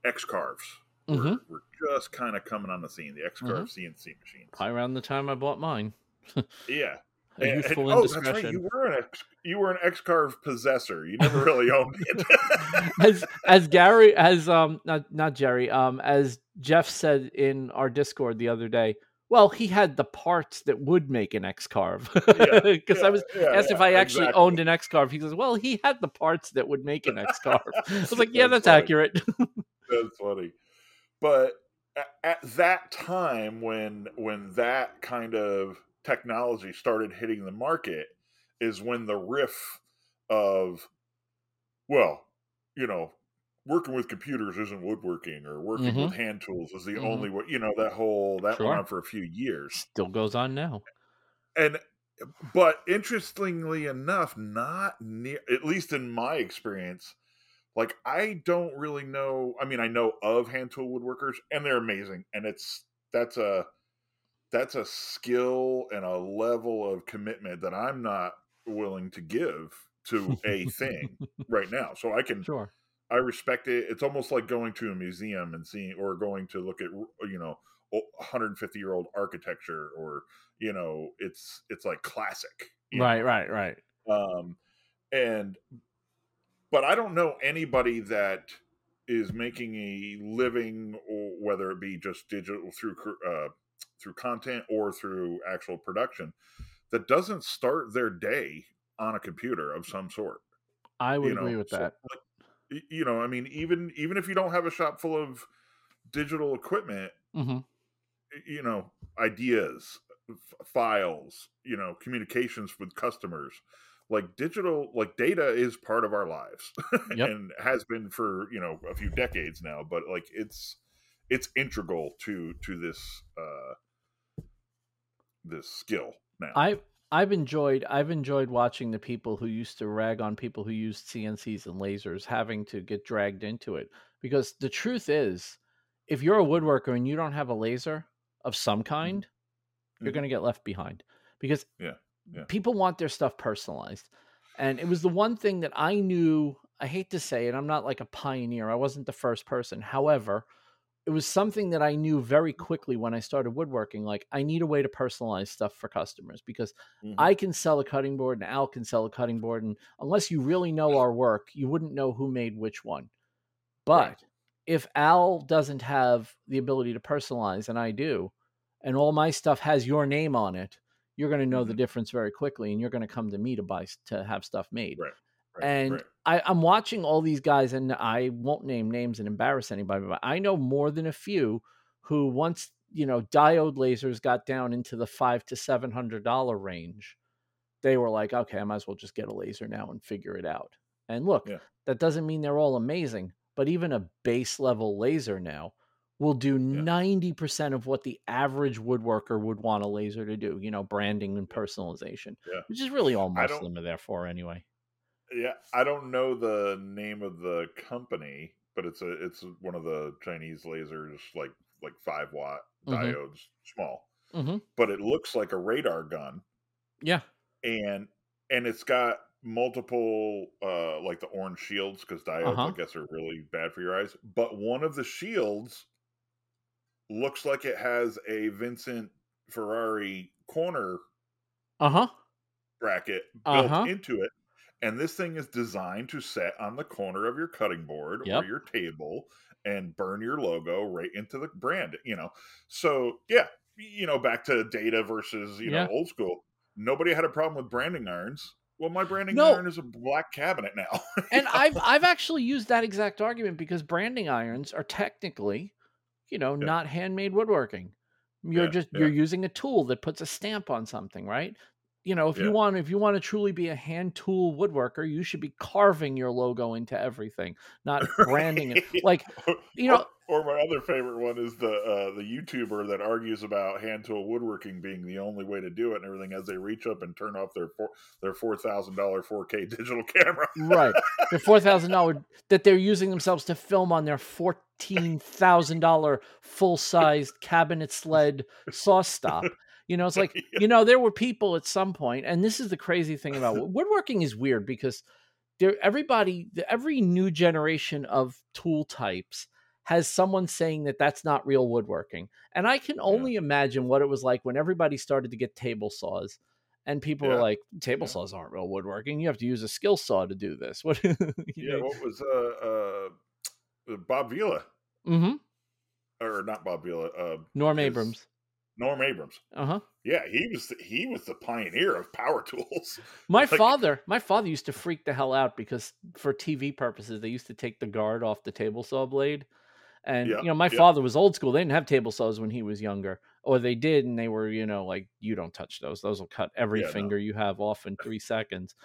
x carves were, Mhm. were just kind of coming on the scene the x carve cnc machines Probably around the time I bought mine. <laughs> yeah A And- and- oh, that's right. indiscretion. You were an X, you were an X Carve possessor. You never really <laughs> owned it. <laughs> as as Gary as um not not Jerry um as Jeff said in our Discord the other day. Well, he had the parts that would make an X carve Yeah, <laughs> because I was yeah, asked if I actually exactly. owned an X carve. He says, "Well, he had the parts that would make an X carve." <laughs> I was like, "Yeah, That's that's accurate." <laughs> That's funny. But at that time, when when that kind of technology started hitting the market, is when the riff of, well, you know, working with computers isn't woodworking, or working Mhm. with hand tools is the Mhm. only way. You know, that whole that Sure. went on for a few years. Still goes on now. and but interestingly enough not near at least in my experience like i don't really know i mean i know of hand tool woodworkers and they're amazing and it's that's a that's a skill and a level of commitment that i'm not willing to give to a thing <laughs> right now so i can Sure. I respect it. It's almost like going to a museum and seeing, or going to look at, you know, 150 year old architecture, or you know, it's it's like classic, you know? Right, right, right. Um, and but I don't know anybody that is making a living, or whether it be just digital through uh, through content or through actual production, that doesn't start their day on a computer of some sort I would you know, agree with so, that. like, you know, I mean, even even if you don't have a shop full of digital equipment, hmm you know, ideas, f- files, you know, communications with customers, like digital, like data is part of our lives, <laughs> Yep. and has been for you know a few decades now. But like it's it's integral to to this uh this skill now. I I've enjoyed I've enjoyed watching the people who used to rag on people who used CNCs and lasers having to get dragged into it because the truth is if you're a woodworker and you don't have a laser of some Mm-hmm. kind you're Mhm. going to get left behind because Yeah, yeah. people want their stuff personalized and it was the one thing that I knew I hate to say it I'm not like a pioneer I wasn't the first person however it was something that I knew very quickly when I started woodworking. Like, I need a way to personalize stuff for customers because Mhm. I can sell a cutting board and Al can sell a cutting board. And unless you really know our work, you wouldn't know who made which one. But Right. if Al doesn't have the ability to personalize, and I do, and all my stuff has your name on it, you're going to know the Mhm. difference very quickly and you're going to come to me to buy to have stuff made Right, right, and right. I, I'm watching all these guys, and I won't name names and embarrass anybody, but I know more than a few who once you know diode lasers got down into the five to seven hundred dollar range, they were like, okay, I might as well just get a laser now and figure it out. And look, Yeah. that doesn't mean they're all amazing, but even a base level laser now will do ninety percent of what the average woodworker would want a laser to do. You know, branding and personalization, Yeah. which is really all most of them are there for anyway. Yeah, I don't know the name of the company, but it's a it's one of the Chinese lasers, like like five watt Mhm. diodes, small. hmm But it looks like a radar gun, Yeah. and and it's got multiple uh like the orange shields because diodes Uh-huh. I guess are really bad for your eyes. But one of the shields looks like it has a Vincent Ferrari corner Uh huh. bracket built Uh-huh. into it. And this thing is designed to set on the corner of your cutting board Yep. or your table and burn your logo right into the brand, you know. So, yeah, you know, back to data versus, you Yeah. know, old school. Nobody had a problem with branding irons. Well, my branding No. iron is a black cabinet now. <laughs> and I've I've actually used that exact argument because branding irons are technically, you know, Yeah. not handmade woodworking. You're Yeah, just you're using a tool that puts a stamp on something, right? You know, if Yeah. you want if you want to truly be a hand tool woodworker, you should be carving your logo into everything, not <laughs> branding it. Like, you know, or, or my other favorite one is the uh, the YouTuber that argues about hand tool woodworking being the only way to do it and everything as they reach up and turn off their four, their four thousand dollar four K <laughs> digital camera. right. The four thousand dollar that they're using themselves to film on their fourteen thousand dollar full sized cabinet sled saw stop. You know, it's like <laughs> you know there were people at some point, and this is the crazy thing about <laughs> woodworking is weird because there everybody every new generation of tool types has someone saying that that's not real woodworking, and I can only imagine what it was like when everybody started to get table saws. And people were like, "Table Yeah. saws aren't real woodworking. You have to use a skill saw to do this." <laughs> What? yeah, what was uh, uh Bob Vila hmm or not Bob Vila? Uh, Norm his- Abrams. Norm Abrams. Uh huh. Yeah, he was the, he was the pioneer of power tools. <laughs> My Like- father, my father used to freak the hell out because for TV purposes, they used to take the guard off the table saw blade. And Yeah, you know, my yeah. father was old school. They didn't have table saws when he was younger, or they did, and they were, you know, like you don't touch those; those will cut every Yeah, no. finger you have off in three seconds.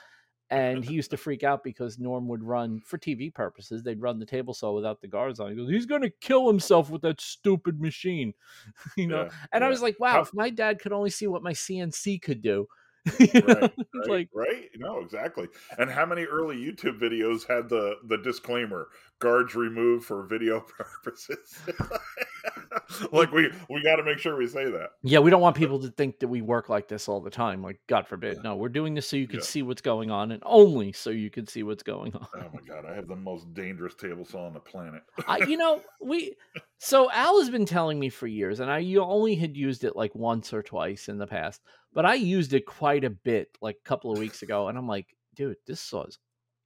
And <laughs> he used to freak out because Norm would run for TV purposes. They'd run the table saw without the guards on. He goes, "He's going to kill himself with that stupid machine," <laughs> you know. Yeah, And I was like, "Wow, How- if my dad could only see what my CNC could do." <laughs> right, right, like right? No, exactly. And how many early YouTube videos had the the disclaimer: guards removed for video <laughs> purposes? <laughs> like we we got to make sure we say that. Yeah, we don't want people to think that we work like this all the time. Like, God forbid. Yeah. No, we're doing this so you can Yeah. see what's going on and only so you can see what's going on. Oh my god, I have the most dangerous table saw on the planet. I, you know, we, so Al has been telling me for years, and I you only had used it like once or twice in the past, but I used it quite a bit like a couple of weeks ago. And I'm like, dude, this saw is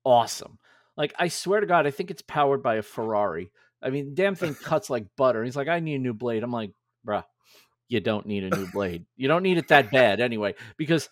awesome. Like, I swear to God, I think it's powered by a Ferrari. I mean, damn thing cuts like butter. He's like, I need a new blade. I'm like, bruh, you don't need a new blade. You don't need it that bad anyway. Because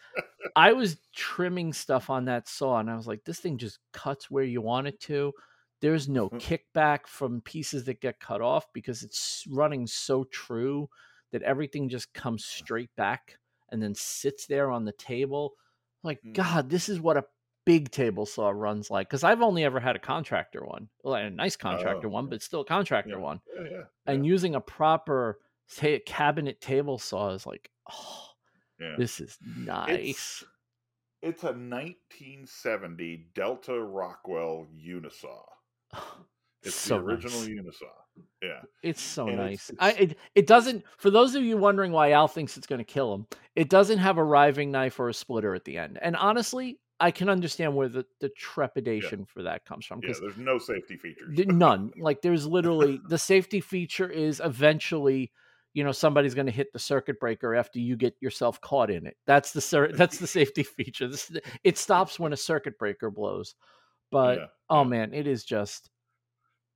I was trimming stuff on that saw and I was like, this thing just cuts where you want it to. There's no Mm. kickback from pieces that get cut off because it's running so true that everything just comes straight back and then sits there on the table. Like, Mm. God, this is what a big table saw runs like. Because I've only ever had a contractor one, well, a nice oh, contractor Oh, one, but still a contractor Yeah. one Yeah, yeah, and using a proper say a cabinet table saw is like oh. This is nice. It's a 1970 Delta Rockwell Unisaw. Oh, it's so the original nice. Unisaw. Yeah. It's so And nice. it's- I it, it doesn't for those of you wondering why Al thinks it's going to kill him. It doesn't have a riving knife or a splitter at the end. And honestly, I can understand where the, the trepidation for that comes from Yeah, because there's no safety features. none. <laughs> Like there's literally the safety feature is eventually, you know, somebody's going to hit the circuit breaker after you get yourself caught in it. That's the that's the <laughs> safety feature. This it stops when a circuit breaker blows. But Yeah, oh man, it is just.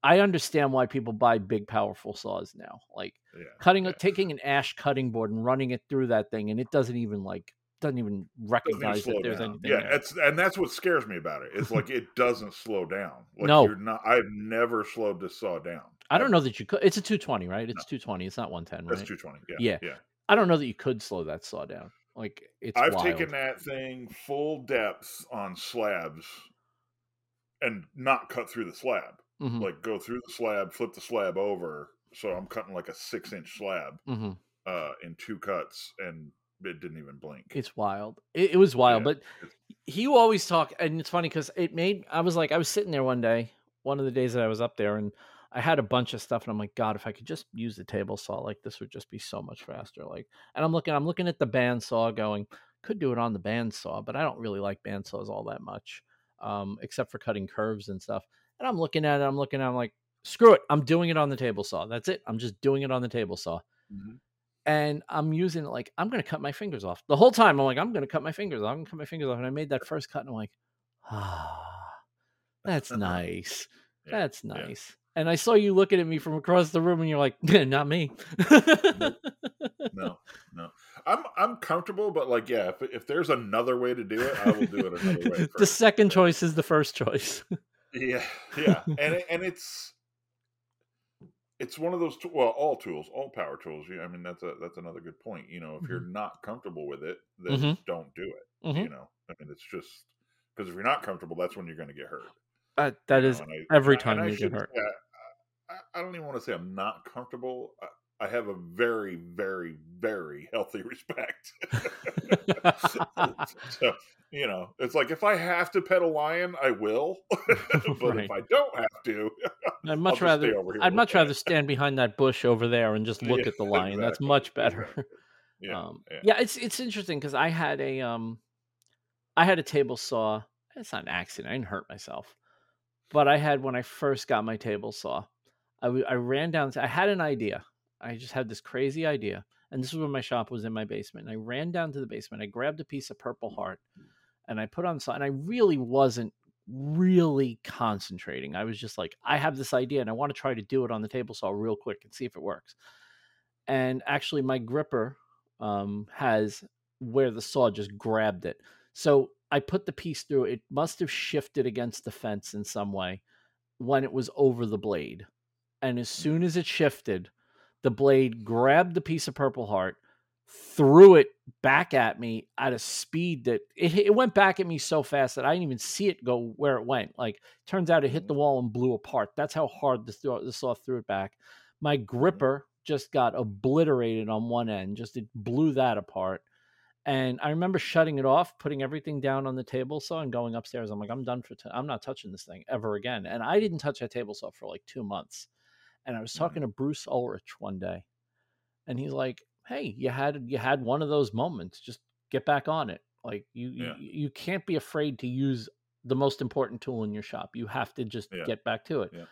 I understand why people buy big, powerful saws now. Like yeah. cutting, yeah. taking an ash cutting board and running it through that thing, and it doesn't even like doesn't even Doesn't even recognize that there's down. anything. Yeah, there. it's and that's what scares me about it. It's like it doesn't slow down. Like No. you're not. I've never slowed this saw down. I don't ever. know that you could. It's a 220, right? It's 220. It's not 110, Right? That's 220. Yeah, Yeah. yeah. I don't know that you could slow that saw down. Like it's I've wild. taken that thing full depth on slabs and not cut through the slab. Mhm, Like go through the slab, flip the slab over. So I'm cutting like a six inch slab mhm. uh, in two cuts, and it didn't even blink. It's wild. It, it was wild, Yeah, but he will always talk, and it's funny because it made. I was like, I was sitting there one day, one of the days that I was up there, and I had a bunch of stuff, and I'm like, God, if I could just use the table saw, like this would just be so much faster. Like, and I'm looking, I'm looking at the bandsaw, going, could do it on the bandsaw, but I don't really like bandsaws all that much, um, except for cutting curves and stuff. And I'm looking at it, I'm looking at, it, I'm like, screw it, I'm doing it on the table saw. That's it. I'm just doing it on the table saw Mhm. And I'm using it like I'm gonna cut my fingers off. The whole time I'm like, I'm gonna cut my fingers off. I'm gonna cut my fingers off. And I made that first cut and I'm like, ah, that's <laughs> nice. Yeah, That's yeah. nice. And I saw you looking at me from across the room and you're like, <laughs> not me. No, no. I'm I'm comfortable, but like, yeah, if, if there's another way to do it, I will do it another way. <laughs> the second choice is the first choice. Yeah, yeah, and it, and it's it's one of those well, all tools, all power tools. Yeah, I mean that's a that's another good point. You know, if you're not comfortable with it, then Mhm. don't do it. Mhm. You know, I mean it's just because if you're not comfortable, that's when you're going to get hurt. Uh, that you is I- every I- time and I you get hurt. say, I, don't even want to say I'm not comfortable. I, I have a very, very, very healthy <laughs> respect. <laughs> so you know, it's like if I have to pet a lion, I will. <laughs> <laughs> but Right. if I don't have to, <laughs> I'd much rather over here I'd much rather stand behind that bush over there and just look Yeah, at the lion. That's much better. exactly. yeah, um, yeah. yeah. it's it's interesting because I had a um, I had a table saw. It's not an accident. I didn't hurt myself, but I had when I first got my table saw. I w- I ran down. I had an idea. I just had this crazy idea, and this was when my shop was in my basement. And I ran down to the basement. I grabbed a piece of Purple Heart, and I put on saw. And I really wasn't really concentrating. I was just like, I have this idea, and I want to try to do it on the table saw real quick and see if it works. And actually, my gripper um, has where the saw just grabbed it. So I put the piece through. It must have shifted against the fence in some way when it was over the blade. And as soon as it shifted, the blade grabbed the piece of Purple Heart, threw it back at me at a speed that it, it went back at me so fast that I didn't even see it go where it went. Like, turns out it hit the mm. wall and blew apart. That's how hard the, throw, the saw threw it back. My mm-hmm. gripper just got obliterated on one end, just it blew that apart. And I remember shutting it off, putting everything down on the table saw, and going upstairs. I'm like, I'm done for. T- I'm not touching this thing ever again. And I didn't touch that table saw for like two months. And I was talking mm-hmm. to Bruce Ulrich one day, and he's like, "Hey, you had you had one of those moments. Just get back on it. Like you Yeah. you, you can't be afraid to use the most important tool in your shop. You have to just Yeah. get back to it." Yeah.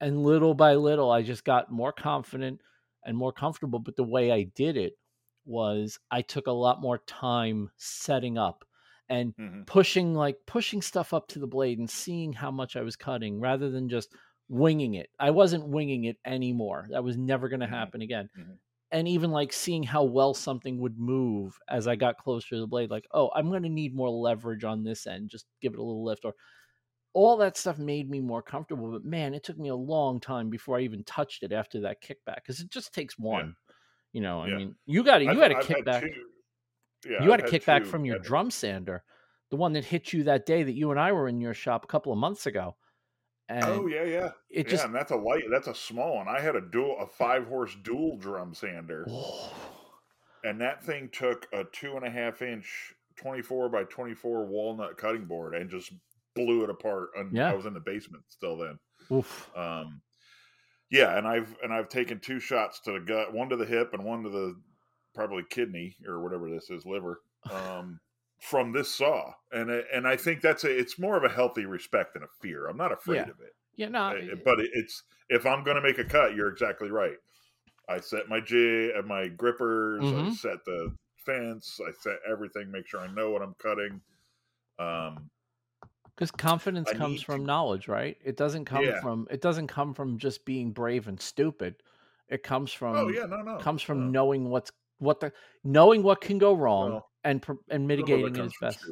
And little by little, I just got more confident and more comfortable. But the way I did it was I took a lot more time setting up and Mhm. pushing like pushing stuff up to the blade and seeing how much I was cutting rather than just winging it. I wasn't winging it anymore. That was never going to Mhm. happen again. Mhm. And even like seeing how well something would move as I got closer to the blade, like, oh, I'm going to need more leverage on this end. Just give it a little lift or all that stuff made me more comfortable. But man, it took me a long time before I even touched it after that kickback because it just takes one. You know, I Yeah. mean, you got it. You I've- had a I've kickback. yeah, you had a I've kickback two from your drum sander, the one that hit you that day that you and I were in your shop a couple of months ago. And Oh yeah, yeah, it yeah, just and that's a light. That's a small one. I had a dual, a five horse dual drum sander. oh, and that thing took a two and a half inch, twenty four by twenty four walnut cutting board and just blew it apart. And Yeah. I was in the basement still then. Oof. Um, yeah, and I've and I've taken two shots to the gut, one to the hip and one to the probably kidney or whatever this is, liver, um, from this saw. And I- and I think that's a it's more of a healthy respect than a fear. I'm not afraid Yeah. of it, Yeah, no, I- but it's if I'm going to make a cut, you're exactly right. I set my jig and my grippers. I Mhm. set the fence. I set everything. Make sure I know what I'm cutting. Um, because confidence I comes from to- knowledge, right? It doesn't come Yeah. from it doesn't come from just being brave and stupid. It comes from oh yeah, no, no, comes from no. knowing what's what the knowing what can go wrong and and Some of it mitigating it as best. <laughs>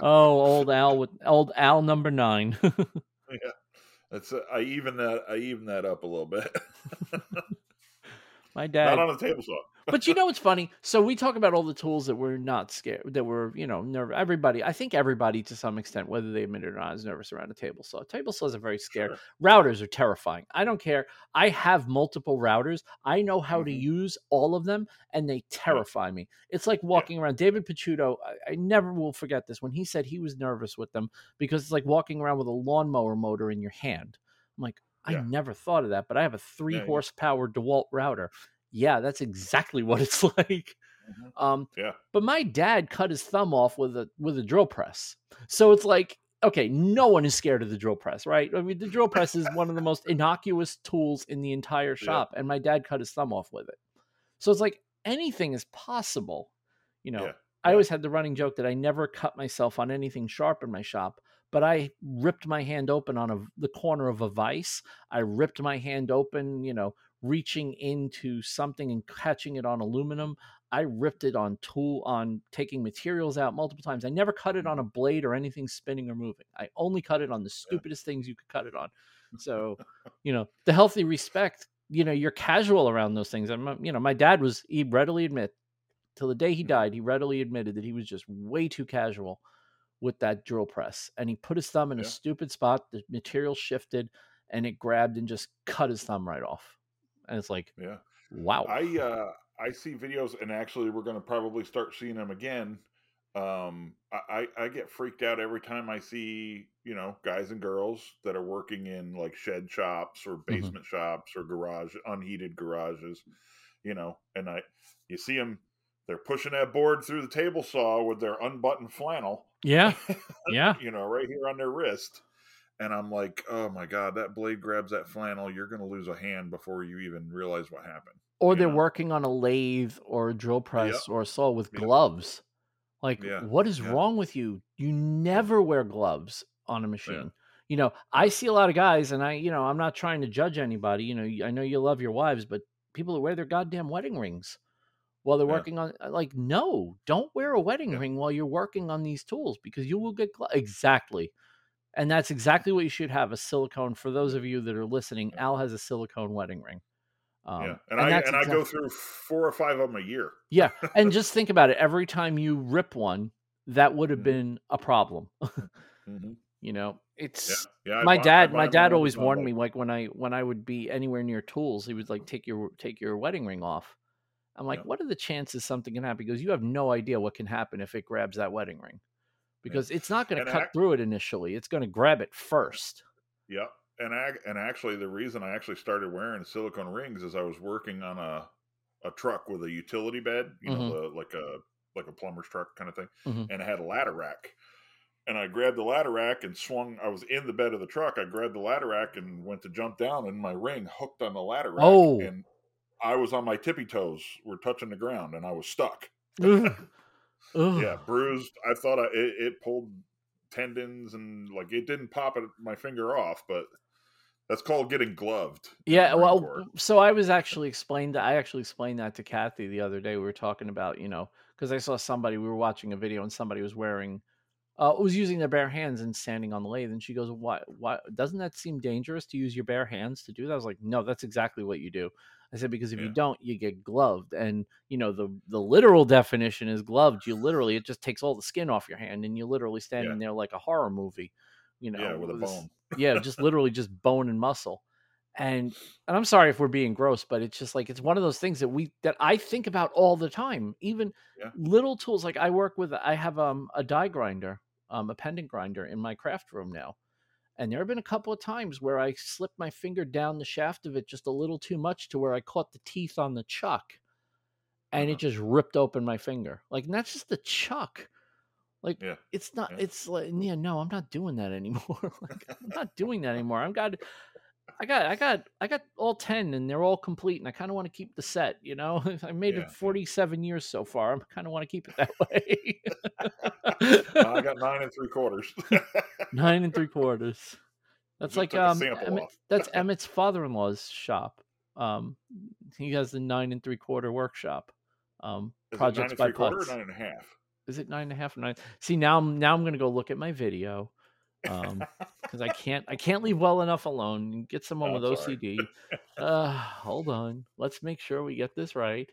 oh, old Al with old Al number nine. <laughs> <laughs> yeah, that's uh, I even that I even that up a little bit. My dad. Not on a table saw. But you know what's funny? So we talk about all the tools that we're not scared, that we're you know nervous. Everybody, I think everybody to some extent, whether they admit it or not, is nervous around a table saw. Table saws are very scared. Sure. Routers are terrifying. I don't care. I have multiple routers. I know how to Mhm. use all of them, and they terrify me. It's like walking around. David Picciuto, I, I never will forget this when he said he was nervous with them because it's like walking around with a lawnmower motor in your hand. I'm like, I Yeah. never thought of that, but I have a three Yeah, yeah. horsepower DeWalt router. Yeah, that's exactly <laughs> what it's like. Mhm. Um, Yeah. but my dad cut his thumb off with a with a drill press, so it's like okay, no one is scared of the drill press, right? I mean, the drill press is one of the most innocuous tools in the entire shop, and my dad cut his thumb off with it. So it's like anything is possible, you know. Yeah. I always had the running joke that I never cut myself on anything sharp in my shop, but I ripped my hand open on a, the corner of a vise. I ripped my hand open, you know, reaching into something and catching it on aluminum. I ripped it on tool on taking materials out multiple times. I never cut it on a blade or anything spinning or moving. I only cut it on the stupidest things you could cut it on. So, <laughs> you know, the healthy respect, you know, you're casual around those things. I'm, you know, my dad was, he readily admit till the day he Mhm. died, he readily admitted that he was just way too casual with that drill press. And he put his thumb in a stupid spot. The material shifted and it grabbed and just cut his thumb right off. And it's like, Yeah. wow. I uh I see videos and actually we're gonna probably start seeing them again. Um I, I get freaked out every time I see, you know, guys and girls that are working in like shed shops or basement shops or garage unheated garages, you know, and I you see them they're pushing that board through the table saw with their unbuttoned flannel, yeah. <laughs> Yeah. you know, right here on their wrist. And I'm like, oh my God, that blade grabs that flannel. You're going to lose a hand before you even realize what happened. Or they're know? working on a lathe or a drill press or a saw with Yep. gloves. Like, Yeah. what is Yeah. wrong with you? You never wear gloves on a machine. You know, I see a lot of guys, and I, you know, I'm not trying to judge anybody. You know, I know you love your wives, but people that wear their goddamn wedding rings while they're Yeah. working on, uh, like, no, don't wear a wedding Yeah. ring while you're working on these tools because you will get glo- exactly. And that's exactly what you should have a silicone. For those of you that are listening, Al has a silicone wedding ring. Um, yeah. And, I that's and I go through four or five of them a year. yeah, and <laughs> just think about it. Every time you rip one, that would have Mhm. been a problem. <laughs> hmm you know, it's Yeah. I my buy- dad. My dad always warned me, like when I when I would be anywhere near tools, he would like take your take your wedding ring off. I'm like, Yeah. what are the chances something can happen? Because you have no idea what can happen if it grabs that wedding ring, because it's not going to cut act- through it initially. It's going to grab it first. Yep. And I, and actually, the reason I actually started wearing silicone rings is I was working on a a truck with a utility bed, you know, the, like a like a plumber's truck kind of thing, Mhm. and it had a ladder rack. And I grabbed the ladder rack and swung. I was in the bed of the truck. I grabbed the ladder rack and went to jump down, and my ring hooked on the ladder rack. Oh. And I was on my tippy toes, were touching the ground, and I was stuck. Ugh. Yeah, bruised. I thought I, it, it pulled tendons and like it didn't pop it, my finger off, but that's called getting gloved. Yeah, well, Corps. so I was actually explained that I actually explained that to Kathy the other day. We were talking about, you know, because I saw somebody, we were watching a video and somebody was wearing, uh, was using their bare hands and standing on the lathe. And she goes, Why, why doesn't that seem dangerous to use your bare hands to do that? I was like, No, that's exactly what you do. I said, Because if you don't, you get gloved. And, you know, the, the literal definition is gloved. You literally, it just takes all the skin off your hand and you literally standing there like a horror movie, you know, yeah, with a bone. yeah, just literally just bone and muscle. and and I'm sorry if we're being gross, but it's just like it's one of those things that we that I think about all the time. Even Yeah. little tools like I work with I have um a die grinder, um a pendant grinder in my craft room now. And there have been a couple of times where I slipped my finger down the shaft of it just a little too much to where I caught the teeth on the chuck and Uh-huh. it just ripped open my finger. Like and that's just the chuck. Like Yeah. it's not Yeah. it's like yeah, no, I'm not doing that anymore. <laughs> like I'm not doing that anymore. I'm <laughs> got I got I got I got all 10 and they're all complete and I kind of want to keep the set, you know. <laughs> I made Yeah, it 47 years so far. I kind of want to keep it that <laughs> way. <laughs> I got nine and three quarters. Nine and three quarters. That's Just like um Emmett, that's Emmett's father-in-law's shop. Um he has the nine and three quarter workshop. Um Is it nine projects and by or nine and a half? Is it nine and a half or nine? See now I'm now I'm gonna go look at my video. Um <laughs> because I can't I can't leave well enough alone. Get someone Oh, with. OCD. Uh hold on. Let's make sure we get this right.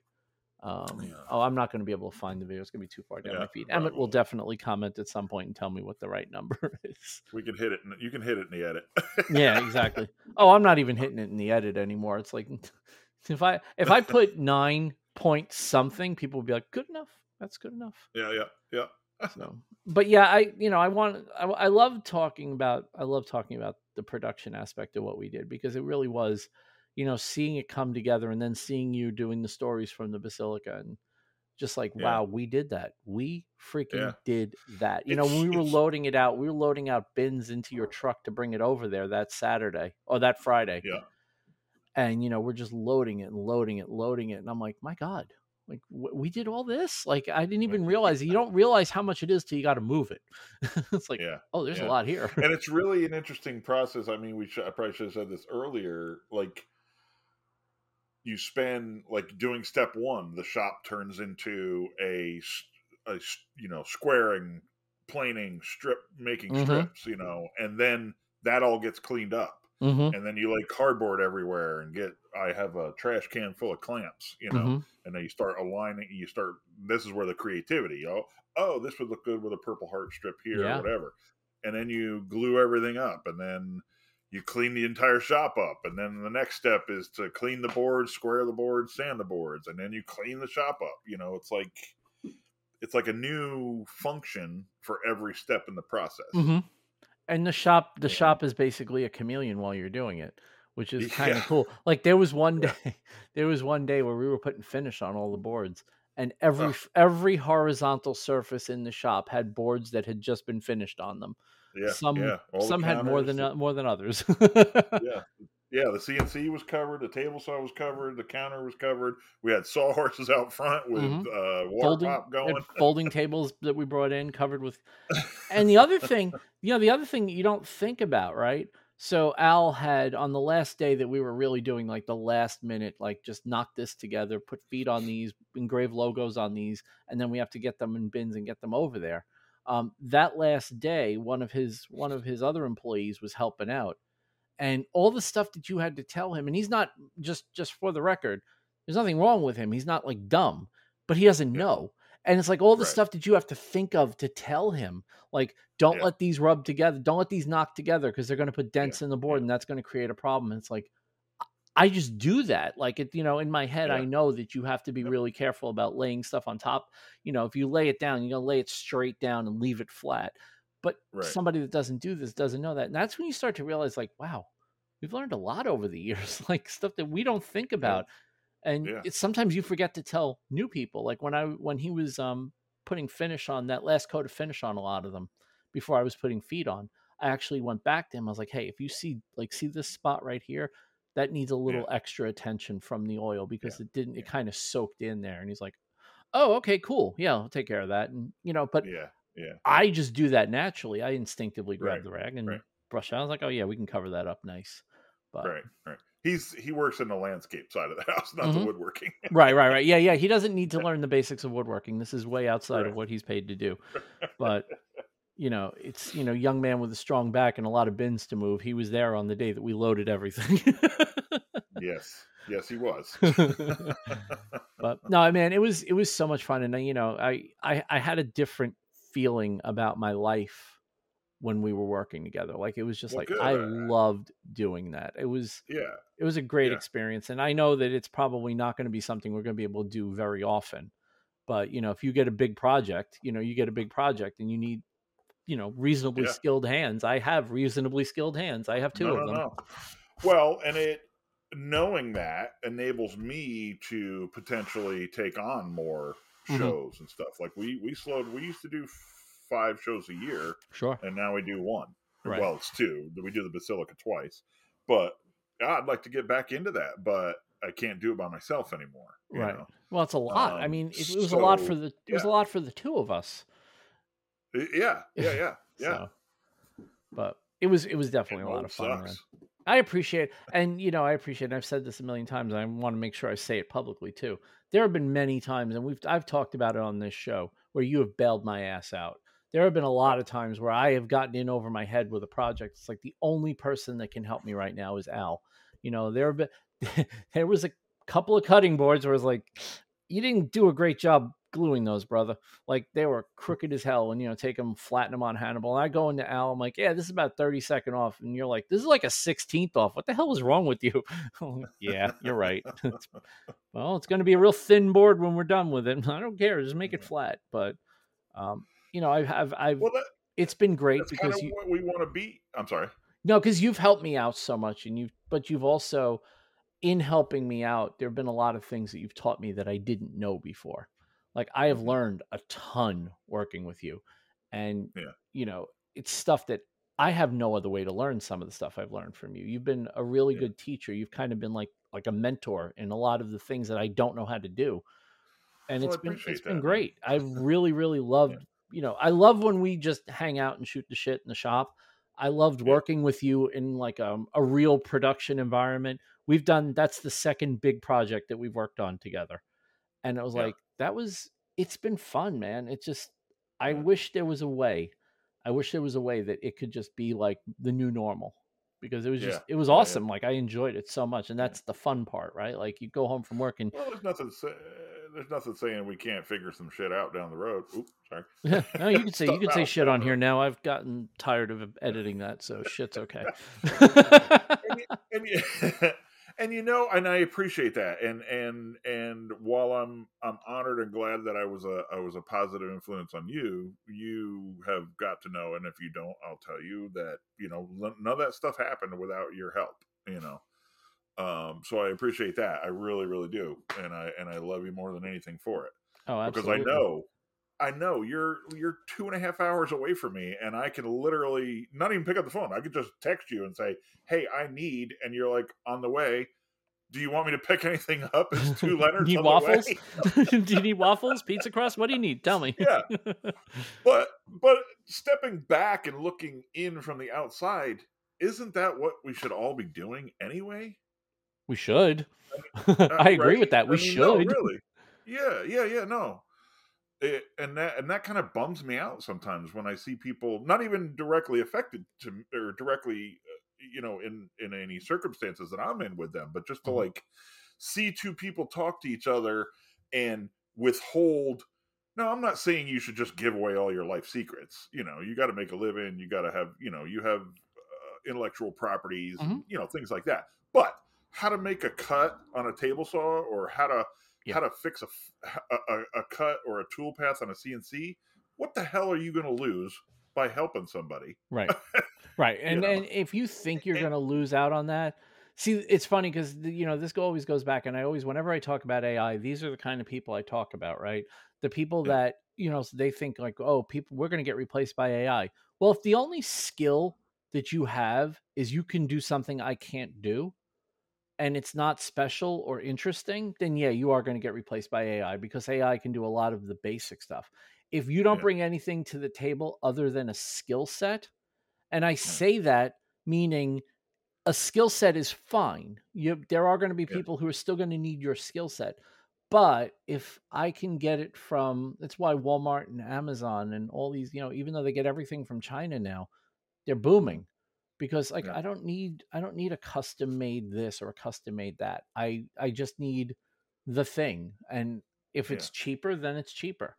Um Yeah. oh I'm not gonna be able to find the video. It's gonna be too far down my Yeah, feed. Emmett will definitely comment at some point and tell me what the right number <laughs> is. We can hit it. in- You can hit it in the edit. yeah, exactly. Oh, I'm not even hitting it in the edit anymore. It's like <laughs> if I if I put nine point something, people would be like, "Good enough. That's good enough." yeah, yeah, yeah. So, but yeah, I you know I want I, I love talking about I love talking about the production aspect of what we did because it really was, you know, seeing it come together and then seeing you doing the stories from the basilica and just like Yeah. wow, we did that. We freaking Yeah. did that. You know, when we were loading it out, we were loading out bins into your truck to bring it over there that Saturday or that Friday. Yeah. And you know, we're just loading it and loading it, loading it, and I'm like, my god, like we did all this. Like I didn't even realize. You don't realize how much it is till you got to move it. <laughs> it's like, yeah. oh, there's yeah. a lot here. and <laughs> it's really an interesting process. I mean, we should, I probably should have said this earlier. Like, you spend like doing step one, the shop turns into a, a you know squaring, planing, strip making Mhm. strips, you know, and then that all gets cleaned up, hmm and then you lay cardboard everywhere and get. I have a trash can full of clamps, you know, hmm and then you start aligning. You start. This is where the creativity. Oh, oh, this would look good with a purple heart strip here, Yeah. or whatever. And then you glue everything up, and then you clean the entire shop up. And then the next step is to clean the boards, square the boards, sand the boards, and then you clean the shop up. You know, it's like it's like a new function for every step in the process. hmm And the shop, the Yeah. shop is basically a chameleon while you're doing it, which is kind of Yeah. cool. Like there was one Yeah. day, <laughs> there was one day where we were putting finish on all the boards, and every f every horizontal surface in the shop had boards that had just been finished on them. Yeah, some yeah. Some had more than more than others. yeah <laughs> yeah the cnc was covered the table saw was covered the counter was covered we had sawhorses out front with Mhm. uh water folding pop going folding tables that we brought in covered with and the other <laughs> thing you know the other thing you don't think about right so al had on the last day that we were really doing like the last minute like just knock this together put feet on these engrave logos on these and then we have to get them in bins and get them over there. Um, that last day one of his one of his other employees was helping out and all the stuff that you had to tell him and he's not just just for the record there's nothing wrong with him he's not like dumb but he doesn't know and it's like all the Right. stuff that you have to think of to tell him like don't Yeah. let these rub together don't let these knock together because they're going to put dents in the board and that's going to create a problem and it's like i just do that like it you know in my head i know that you have to be Yep. really careful about laying stuff on top you know if you lay it down you're going to lay it straight down and leave it flat but Right. somebody that doesn't do this doesn't know that and that's when you start to realize like wow we've learned a lot over the <laughs> years like stuff that we don't think about and Yeah. sometimes you forget to tell new people like when i when he was um putting finish on that last coat of finish on a lot of them before i was putting feet on i actually went back to him i was like hey if you see like see this spot right here that needs a little extra attention from the oil because it didn't it yeah. kind of soaked in there and he's like oh okay cool yeah i'll take care of that and you know but yeah yeah I just do that naturally. I instinctively grab Right, the rag and right. brush it. I was like, oh yeah, we can cover that up nice. But right right he's he works in the landscape side of the <laughs> house not the Mhm. woodworking <laughs> right, right, right. Yeah, yeah. He doesn't need to learn the basics of woodworking. This is way outside of what he's paid to do. <laughs> But you know, it's you know, young man with a strong back and a lot of bins to move. He was there on the day that we loaded everything. yes yes he was but no, man, it was it was so much fun, and you know, I I I had a different feeling about my life when we were working together. Like it was just Well, like good. I loved doing that. It was Yeah. it was a great Yeah. experience and i know that it's probably not going to be something we're going to be able to do very often but you know if you get a big project you know you get a big project and you need you know reasonably Yeah. skilled hands i have reasonably skilled hands i have two no, of no, them no. Well, and it knowing that enables me to potentially take on more Mhm. shows and stuff. Like we we slowed. We used to do five shows a year, sure and now we do one. Right. Well, it's two. We do the Basilica twice, but yeah, I'd like to get back into that, but I can't do it by myself anymore. you Right. know? well it's a lot i Um, mean it, it was a lot for the it was a lot for the two of us Yeah. Yeah. Yeah. <laughs> Yeah. so but it was it was It definitely a lot of fun. I appreciate, and you know, I appreciate. And I've said this a million times. I want to make sure I say it publicly too. There have been many times, and we've I've talked about it on this show where you have bailed my ass out. There have been a lot of times where I have gotten in over my head with a project. It's like the only person that can help me right now is Al. You know, there have been <laughs> there was a couple of cutting boards where it's like, you didn't do a great job gluing those, brother. Like they were crooked as hell, and you know, take them, flatten them on Hannibal. And I go into Al, I'm like, yeah, this is about thirty second off, and you're like, this is like a sixteenth off. What the hell is wrong with you? <laughs> Like, yeah, you're right. <laughs> Well, it's going to be a real thin board when we're done with it. I don't care, just make it flat. But, um, you know, I've, I've, I've Well, that, it's been great kind because of you, what we want to be. I'm sorry. no, because you've helped me out so much, and you, but you've also, in helping me out, there have been a lot of things that you've taught me that I didn't know before. Like I have Mhm. learned a ton working with you, and Yeah. you know, it's stuff that I have no other way to learn some of the stuff I've learned from you. You've been a really Yeah. good teacher. You've kind of been like like a mentor in a lot of the things that I don't know how to do. And Well, it's been it's been great. I've really really loved, you know, I love when we just hang out and shoot the shit in the shop. I loved working with you in like um, a real production environment. We've done that's the second big project that we've worked on together. And it was Yeah. like that was it's been fun, man. It's just I Yeah. wish there was a way. I wish there was a way that it could just be like the new normal because it was just Yeah. it was Yeah, yeah. awesome. Like I enjoyed it so much, and that's the fun part, right? Like you go home from work and Well, there's nothing. Say, eh, there's nothing saying we can't figure some shit out down the road. Oops, sorry. <laughs> no, you can say you can say shit on here now. I've gotten tired of <laughs> editing that, so shit's okay. and, you, and, you, and you know, and I appreciate that. And and and while I'm I'm honored and glad that I was a I was a positive influence on you, you have got to know. And if you don't, I'll tell you that you know none of that stuff happened without your help. You know. Um, so I appreciate that. I really, really do, and I and I love you more than anything for it. oh, absolutely. because. I know, I know you're you're two and a half hours away from me, and I can literally not even pick up the phone. I could just text you and say, "Hey, I need," and you're like on the way. Do you want me to pick <laughs> anything up? It's two <laughs> Leonards need waffles? <laughs> do you need waffles? Pizza crust? What do you need? Tell me. Yeah. But but stepping back and looking in from the outside, isn't that what we should all be doing anyway? we should. Uh, I agree right? with that. We I mean, no, should. really. Yeah, yeah, yeah. No, it, and that and that kind of bums me out sometimes when I see people not even directly affected to or directly, uh, you know, in in any circumstances that I'm in with them, but just to Mhm. like see two people talk to each other and withhold. No, I'm not saying you should just give away all your life secrets. You know, you got to make a living. You got to have, you know, you have uh, intellectual properties, and, Mhm. you know, things like that. But how to make a cut on a table saw or how to Yeah. how to fix a a cut or a tool path on a CNC, what the hell are you going to lose by helping somebody? Right. <laughs> Right. And know? and if you think you're going to lose out on that, see it's funny cuz you know, this always goes back and I always whenever I talk about AI, these are the kind of people I talk about, right? The people that, you know, they think like, "Oh, people we're going to get replaced by AI." Well, if the only skill that you have is you can do something I can't do, and it's not special or interesting, then yeah, you are going to get replaced by AI because AI can do a lot of the basic stuff. If you don't Yeah. bring anything to the table other than a skill set, and I say that meaning a skill set is fine. You, there are going to be Yeah. people who are still going to need your skill set. But if I can get it from, that's why Walmart and Amazon and all these, you know, even though they get everything from China now, they're booming because like Yeah. I don't need I don't need a custom made this or a custom made that. I I just need the thing, and if Yeah. it's cheaper, then it's cheaper.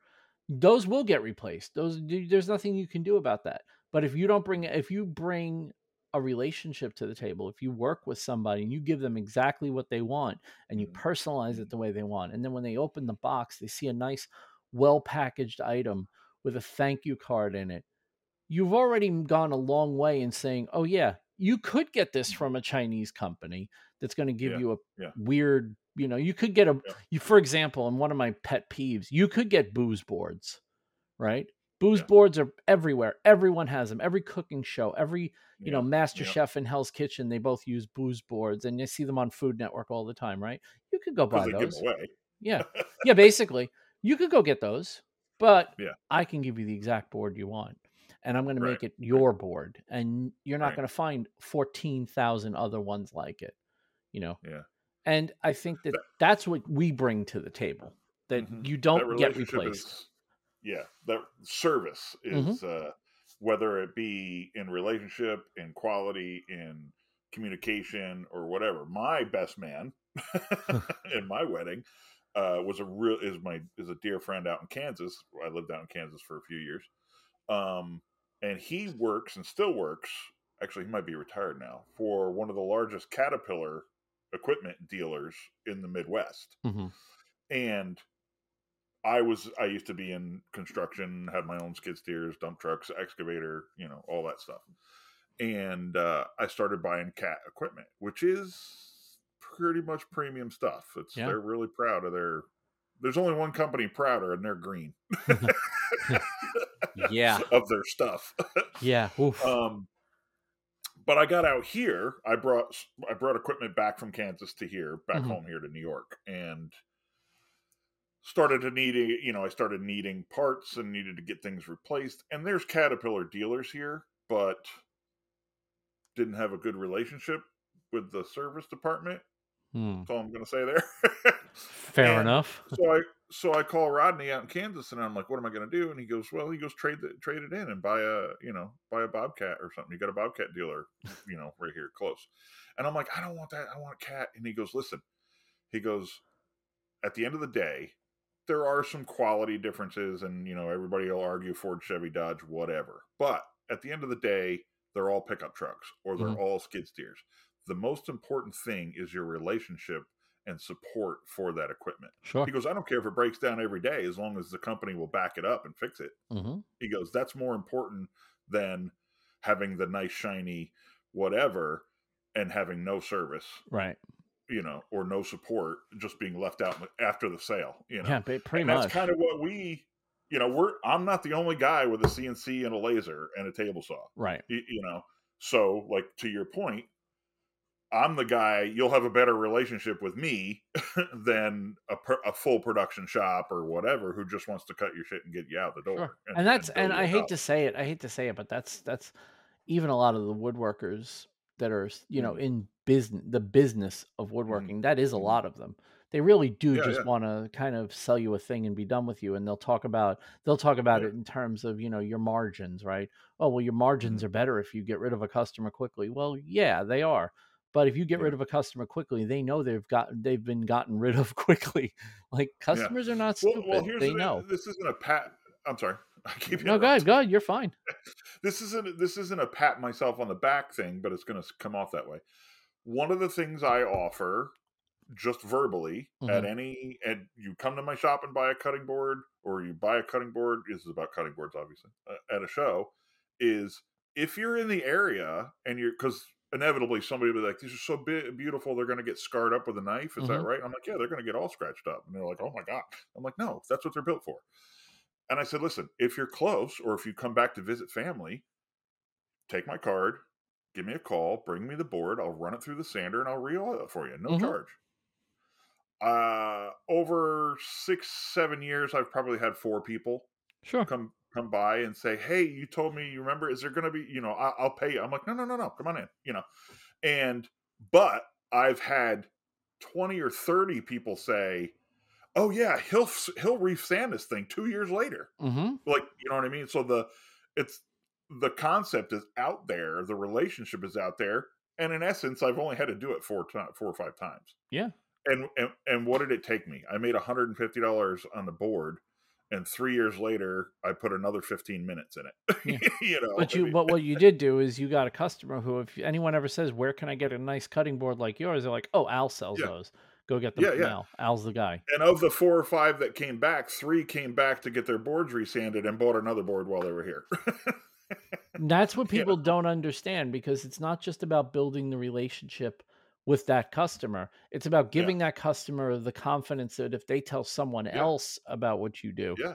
Those will get replaced. Those there's nothing you can do about that. But if you don't bring if you bring a relationship to the table, if you work with somebody and you give them exactly what they want and you Mhm. personalize it the way they want, and then when they open the box, they see a nice, well packaged item with a thank you card in it, you've already gone a long way in saying, oh, yeah, you could get this from a Chinese company that's going to give Yeah, you a yeah. weird, you know, you could get a, Yeah. you, for example, and one of my pet peeves, you could get Boos boards, right? Boos boards are everywhere. Everyone has them. Every cooking show, every you know, Master. Chef and Hell's Kitchen, they both use Boos boards, and you see them on Food Network all the time, right? You could go buy Because they give those. Yeah, <laughs> yeah. Basically, you could go get those, but Yeah. I can give you the exact board you want, and I'm going to make it your board, and you're not Right. going to find fourteen thousand other ones like it. You know, Yeah. and I think that That- that's what we bring to the table. That Mhm. you don't get replaced. is- yeah, that service Mhm. is uh, whether it be in relationship, in quality, in communication, or whatever. My best man <laughs> in my wedding uh, was a real is my is a dear friend out in Kansas. I lived out in Kansas for a few years, um, and he works and still works. Actually, he might be retired now for one of the largest Caterpillar equipment dealers in the Midwest Mhm. and I was I used to be in construction, had my own skid steers, dump trucks, excavator, you know, all that stuff. And uh, I started buying cat equipment, which is pretty much premium stuff. It's Yeah. they're really proud of their. There's only one company prouder, and they're green <laughs> <laughs> Yeah, <laughs> of their stuff. <laughs> yeah. Oof. Um, but I got out here. I brought I brought equipment back from Kansas to here, back Mhm. home here to New York, and started to needing. You know, I started needing parts and needed to get things replaced. And there's Caterpillar dealers here, but didn't have a good relationship with the service department. Hmm. That's all I'm going to say there. <laughs> Fair enough. so I so I call Rodney out in Kansas, and I'm like, "What am I going to do?" And he goes, "Well, he goes trade the, trade it in and buy a you know buy a Bobcat or something. You got a Bobcat dealer, you know, right here close." And I'm like, "I don't want that. I want a cat." And he goes, "Listen," he goes, "At the end of the day, there are some quality differences, and you know everybody will argue Ford, Chevy, Dodge, whatever. But at the end of the day, they're all pickup trucks or they're Mhm. all skid steers. The most important thing is your relationship." And support for that equipment. Sure. He goes, I don't care if it breaks down every day as long as the company will back it up and fix it. hmm He goes, that's more important than having the nice, shiny whatever and having no service, Right. you know, or no support, just being left out after the sale, you know. Yeah, pretty and much. that's kind of what we, you know, we're, I'm not the only guy with a CNC and a laser and a table saw, right. you, you know. So, like, to your point, I'm the guy. You'll have a better relationship with me <laughs> than a, per, a full production shop or whatever who just wants to cut your shit and get you out the door. Sure. And that's build and I hate house. to say it, I hate to say it, but that's that's even a lot of the woodworkers that are you know Mhm. in business the business of woodworking. that is a Mhm. lot of them. They really do Yeah, just yeah. want to kind of sell you a thing and be done with you, and they'll talk about they'll talk about Yeah. it in terms of you know your margins, right? Oh well, your margins Mm-hmm. are better if you get rid of a customer quickly. Well, yeah, they are. But if you get rid of a customer quickly, they know they've got they've been gotten rid of <laughs> quickly. Like customers are not Well, stupid. well, here's they the, know. this isn't a pat. I'm sorry. <laughs> I keep No, go ahead, go ahead. You're fine. <laughs> This isn't this isn't a pat myself on the back thing, but it's going to come off that way. One of the things I offer, just verbally, at Mhm. any and you come to my shop and buy a cutting board, or you buy a cutting board. This is about cutting boards, obviously, uh, at a show. Is if you're in the area and you're because inevitably somebody will be like, "These are so bi- beautiful, they're going to get scarred up with a knife." Is that Mhm. right? I'm like, "Yeah, they're going to get all scratched up," and they're like, "Oh my god!" I'm like, "No, that's what they're built for." And I said, "Listen, if you're close, or if you come back to visit family, take my card, give me a call, bring me the board, I'll run it through the sander, and I'll re-oil it for you, no Mhm. charge." Uh, over six, seven years, I've probably had four people Sure. come come by and say, "Hey, you told me you remember? Is there going to be? You know, I, I'll pay you." I'm like, "No, no, no, no. Come on in." You know, and but I've had twenty or thirty people say, "Oh yeah, he'll he'll resand this thing two years later." Mm-hmm. Like, you know what I mean? So the it's the concept is out there, the relationship is out there, and in essence, I've only had to do it four times, four or five times. Yeah. And and and what did it take me? I made $150 on the board and three years later I put another 15 minutes in it. Yeah. <laughs> you know, but you but what you did do is you got a customer who, if anyone ever says, "Where can I get a nice cutting board like yours?" They're like, "Oh, Al sells yeah. those. Go get them yeah, yeah. Al. Al's the guy." And of the four or five that came back, three came back to get their boards resanded and bought another board while they were here. <laughs> That's what people don't understand because it's not just about building the relationship with that customer. It's about giving yeah. that customer the confidence that if they tell someone yeah. else about what you do, yeah,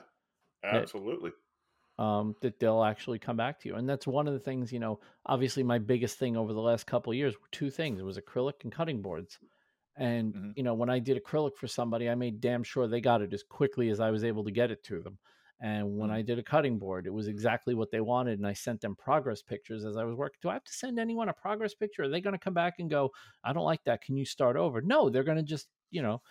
absolutely, that, um, that they'll actually come back to you. And that's one of the things, you know, obviously my biggest thing over the last couple of years were two things: it was acrylic and cutting boards. And mm-hmm. you know, when I did acrylic for somebody, I made damn sure they got it as quickly as I was able to get it to them. And when. I mm. did a cutting board, it was exactly what they wanted. And I sent them progress pictures as I was working. Do I have to send anyone a progress picture? Are they going to come back and go, I don't like that. Can you start over? No, they're going to just, you know,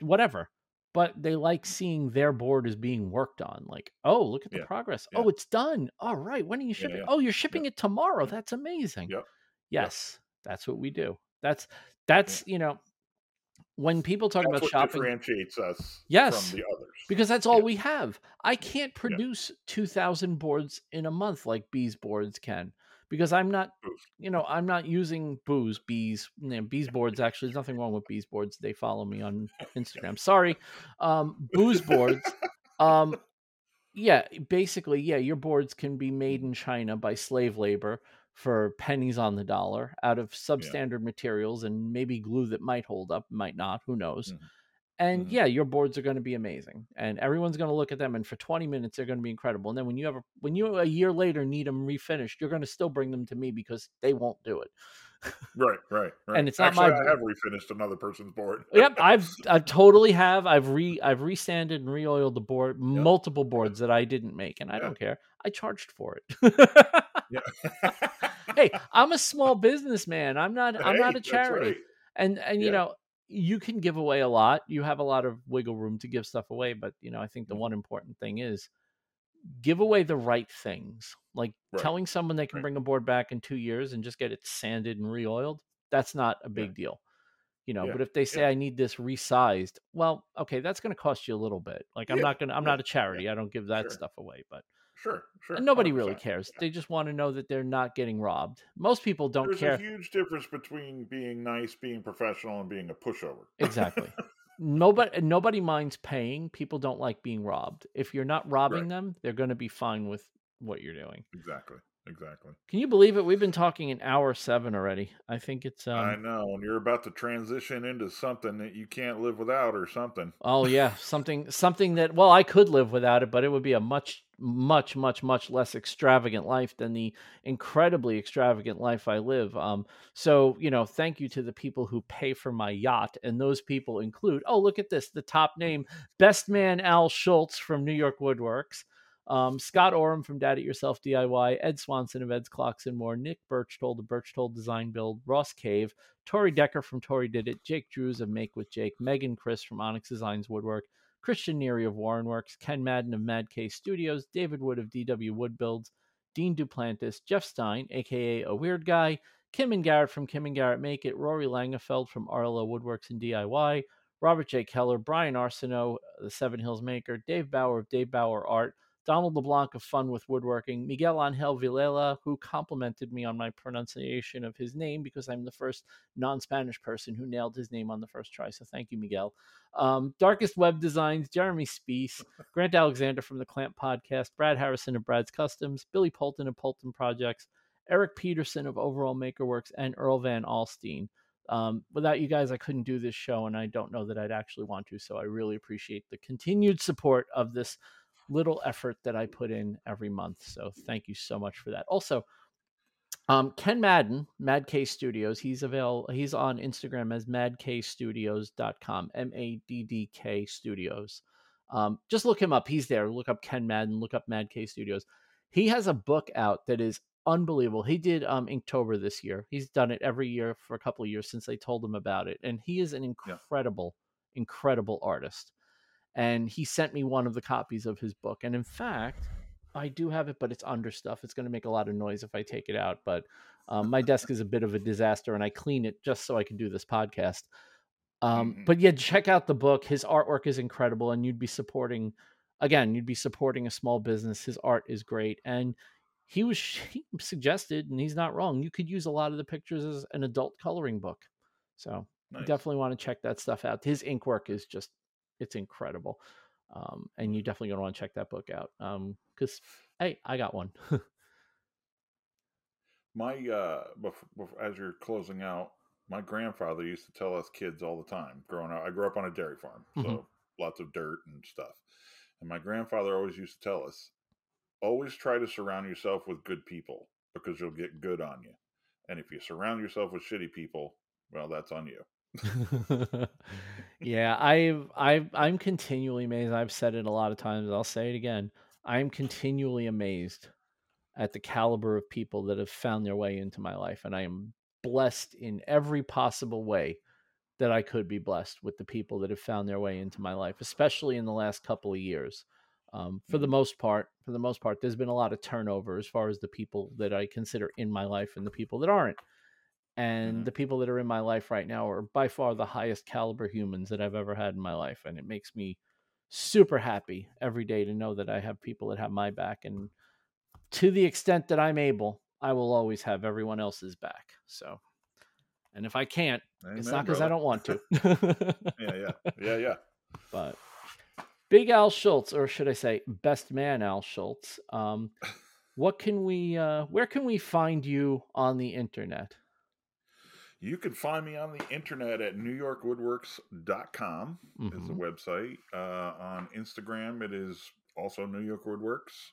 whatever. But they like seeing their board is being worked on. Like, oh, look at the yeah. progress. Yeah. Oh, it's done. All right. When are you shipping? Yeah, oh, you're shipping it tomorrow. Mm. That's amazing. Yep. Yes, that's what we do. That's, that's, you know, when people talk that's about shopping differentiates us yes from the others because that's all yeah. we have i can't produce yeah. 2000 boards in a month like bees boards can because i'm not you know i'm not using Boos bees you know, bees boards actually there's nothing wrong with bees boards they follow me on instagram sorry um Boos boards um yeah basically yeah your boards can be made in china by slave labor for pennies on the dollar out of substandard yeah. materials and maybe glue that might hold up, might not, who knows. Mm-hmm. And mm-hmm. yeah, your boards are going to be amazing, and everyone's going to look at them, and for 20 minutes they're going to be incredible. And then when you ever, when you a year later need them refinished, you're going to still bring them to me because they won't do it. right, right, <laughs> right. And it's not Actually, my. I have refinished another person's board. yep, I've <laughs> I totally have. I've re I've resanded and reoiled the board, yep. multiple boards that I didn't make, and I don't care. I charged for it. <laughs> hey, I'm a small businessman. I'm not. I'm hey, not a charity. Right. And and yeah. you know, you can give away a lot. You have a lot of wiggle room to give stuff away. But you know, I think the mm-hmm. one important thing is give away the right things. Like right. telling someone they can right. bring a board back in two years and just get it sanded and reoiled. That's not a big yeah. deal. You know, yeah. but if they say I need this resized, well, okay, that's going to cost you a little bit. Like I'm not going to. I'm not a charity. I don't give that sure. stuff away. But Sure, sure. And nobody really cares. Yeah. They just want to know that they're not getting robbed. Most people don't There's care. There's a huge difference between being nice, being professional, and being a pushover. Exactly. <laughs> nobody nobody minds paying. People don't like being robbed. If you're not robbing right. them, they're going to be fine with what you're doing. Exactly. Exactly. Can you believe it? We've been talking an hour seven already. I think it's. Um, I know, and you're about to transition into something that you can't live without, or something. Oh yeah, something something that well, I could live without it, but it would be a much much much much less extravagant life than the incredibly extravagant life I live. Um, so you know, thank you to the people who pay for my yacht, and those people include. Oh, look at this! The top name, Best Man Al Schulze from New York WoodWorx. Um, Scott Oram from Dad It Yourself DIY, Ed Swanson of Ed's Clocks and More, Nick Birchtold of Birchtold Design Build, Ross Cave, Tori Decker from Tori Did It, Jake Drews of Make with Jake, Megan Chris from Onyx Designs Woodwork, Christian Neary of Warren Works, Ken Madden of Mad K Studios, David Wood of DW Wood Builds, Dean Duplantis, Jeff Stein, aka A Weird Guy, Kim and Garrett from Kim and Garrett Make It, Rory Langefeld from RLO Woodworks and DIY, Robert J. Keller, Brian Arsenault, the Seven Hills Maker, Dave Bauer of Dave Bauer Art, Donald LeBlanc of Fun with Woodworking, Miguel Angel Vilela, who complimented me on my pronunciation of his name because I'm the first non Spanish person who nailed his name on the first try. So thank you, Miguel. Um, Darkest Web Designs, Jeremy Spees, Grant Alexander from the Clamp Podcast, Brad Harrison of Brad's Customs, Billy Polton of Polton Projects, Eric Peterson of Overall Makerworks, and Earl Van Alstein. Um, without you guys, I couldn't do this show, and I don't know that I'd actually want to. So I really appreciate the continued support of this little effort that I put in every month. So thank you so much for that. Also, um, Ken Madden, Mad K Studios, he's available. He's on Instagram as madkstudios.com, M A D D K Studios. Um, just look him up. He's there. Look up Ken Madden. Look up Mad K Studios. He has a book out that is unbelievable. He did um, Inktober this year. He's done it every year for a couple of years since they told him about it, and he is an incredible, yeah. incredible artist and he sent me one of the copies of his book. And in fact, I do have it, but it's under stuff. It's going to make a lot of noise if I take it out. But um, my desk is a bit of a disaster, and I clean it just so I can do this podcast. Um, mm-hmm. But yeah, check out the book. His artwork is incredible, and you'd be supporting again, you'd be supporting a small business. His art is great, and he was <laughs> he suggested, and he's not wrong. You could use a lot of the pictures as an adult coloring book. So nice. definitely want to check that stuff out. His ink work is just it's incredible, um, and you definitely gonna want to check that book out. Because um, hey, I got one. <laughs> my uh, before, before, as you're closing out, my grandfather used to tell us kids all the time growing up. I grew up on a dairy farm, so mm-hmm. lots of dirt and stuff. And my grandfather always used to tell us, always try to surround yourself with good people because you'll get good on you. And if you surround yourself with shitty people, well, that's on you. <laughs> yeah, I've I've I'm continually amazed. I've said it a lot of times. I'll say it again. I'm continually amazed at the caliber of people that have found their way into my life, and I am blessed in every possible way that I could be blessed with the people that have found their way into my life, especially in the last couple of years. Um, for the mm-hmm. most part, for the most part, there's been a lot of turnover as far as the people that I consider in my life and the people that aren't. And mm-hmm. the people that are in my life right now are by far the highest caliber humans that I've ever had in my life, and it makes me super happy every day to know that I have people that have my back. And to the extent that I'm able, I will always have everyone else's back. So and if I can't, Amen, it's not because I don't want to. <laughs> yeah, yeah, yeah, yeah. <laughs> But Big Al Schulze, or should I say, Best Man Al Schulze. Um, what can we? Uh, where can we find you on the internet? You can find me on the internet at newyorkwoodworks.com mm-hmm. is the mm-hmm. website. Uh, on Instagram, it is also New York WoodWorx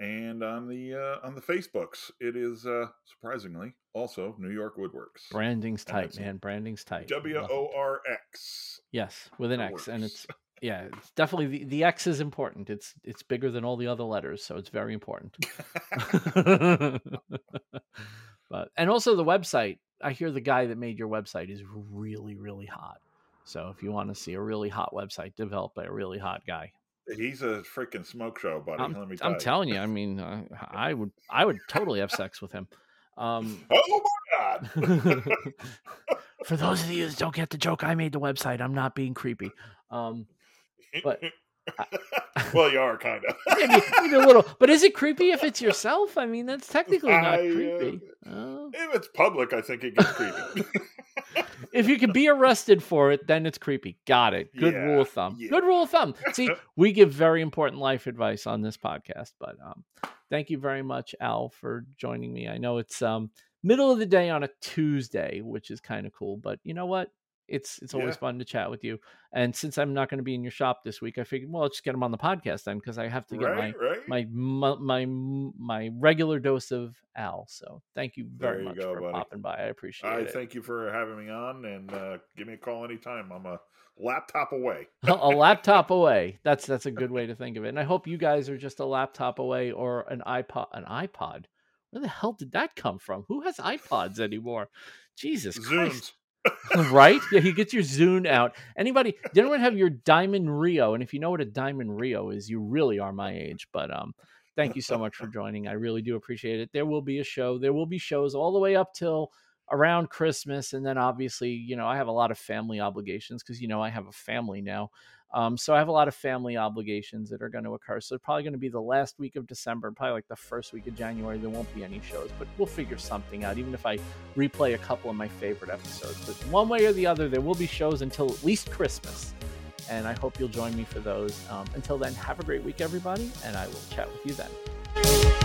and on the uh, on the Facebooks, it is uh, surprisingly also New York WoodWorx. Branding's tight, man. Branding's tight. W O R X. Yes, with an X, works. and it's yeah, it's definitely the, the X is important. It's it's bigger than all the other letters, so it's very important. <laughs> <laughs> but and also the website. I hear the guy that made your website is really really hot. So if you want to see a really hot website developed by a really hot guy, He's a freaking smoke show, buddy. I'm, Let me I'm you. telling you. I mean, uh, I would, I would totally have sex with him. Um, <laughs> oh my <laughs> god! for those of you that don't get the joke, I made the website. I'm not being creepy. Um, but <laughs> <laughs> well, you are kind of maybe, maybe, a little. But is it creepy if it's yourself? I mean, that's technically not I, uh, creepy. Uh, if it's public, I think it gets creepy <laughs> if you can be arrested for it, then it's creepy. Got it. Good yeah, rule of thumb. Yeah. Good rule of thumb. See, <laughs> we give very important life advice on this podcast. But um, thank you very much, Al, for joining me. I know it's um middle of the day on a Tuesday, which is kind of cool. But you know what? It's it's always yeah. fun to chat with you. And since I'm not going to be in your shop this week, I figured, well, I'll just get them on the podcast then because I have to get right, my, right. my, my my my regular dose of Al. So thank you very you much go, for buddy. popping by. I appreciate I it. I thank you for having me on, and uh, give me a call anytime. I'm a laptop away. <laughs> a laptop <laughs> away. That's that's a good way to think of it. And I hope you guys are just a laptop away or an iPod. An iPod. Where the hell did that come from? Who has iPods anymore? Jesus Zunes. Christ. Right? Yeah, you get your Zune out. Anybody? Did anyone have your Diamond Rio? And if you know what a Diamond Rio is, you really are my age. But um, thank you so much for joining. I really do appreciate it. There will be a show. There will be shows all the way up till around Christmas, and then obviously, you know, I have a lot of family obligations because you know I have a family now. Um, so I have a lot of family obligations that are going to occur. So probably going to be the last week of December, probably like the first week of January. There won't be any shows, but we'll figure something out. Even if I replay a couple of my favorite episodes, but one way or the other, there will be shows until at least Christmas. And I hope you'll join me for those. Um, until then, have a great week, everybody, and I will chat with you then.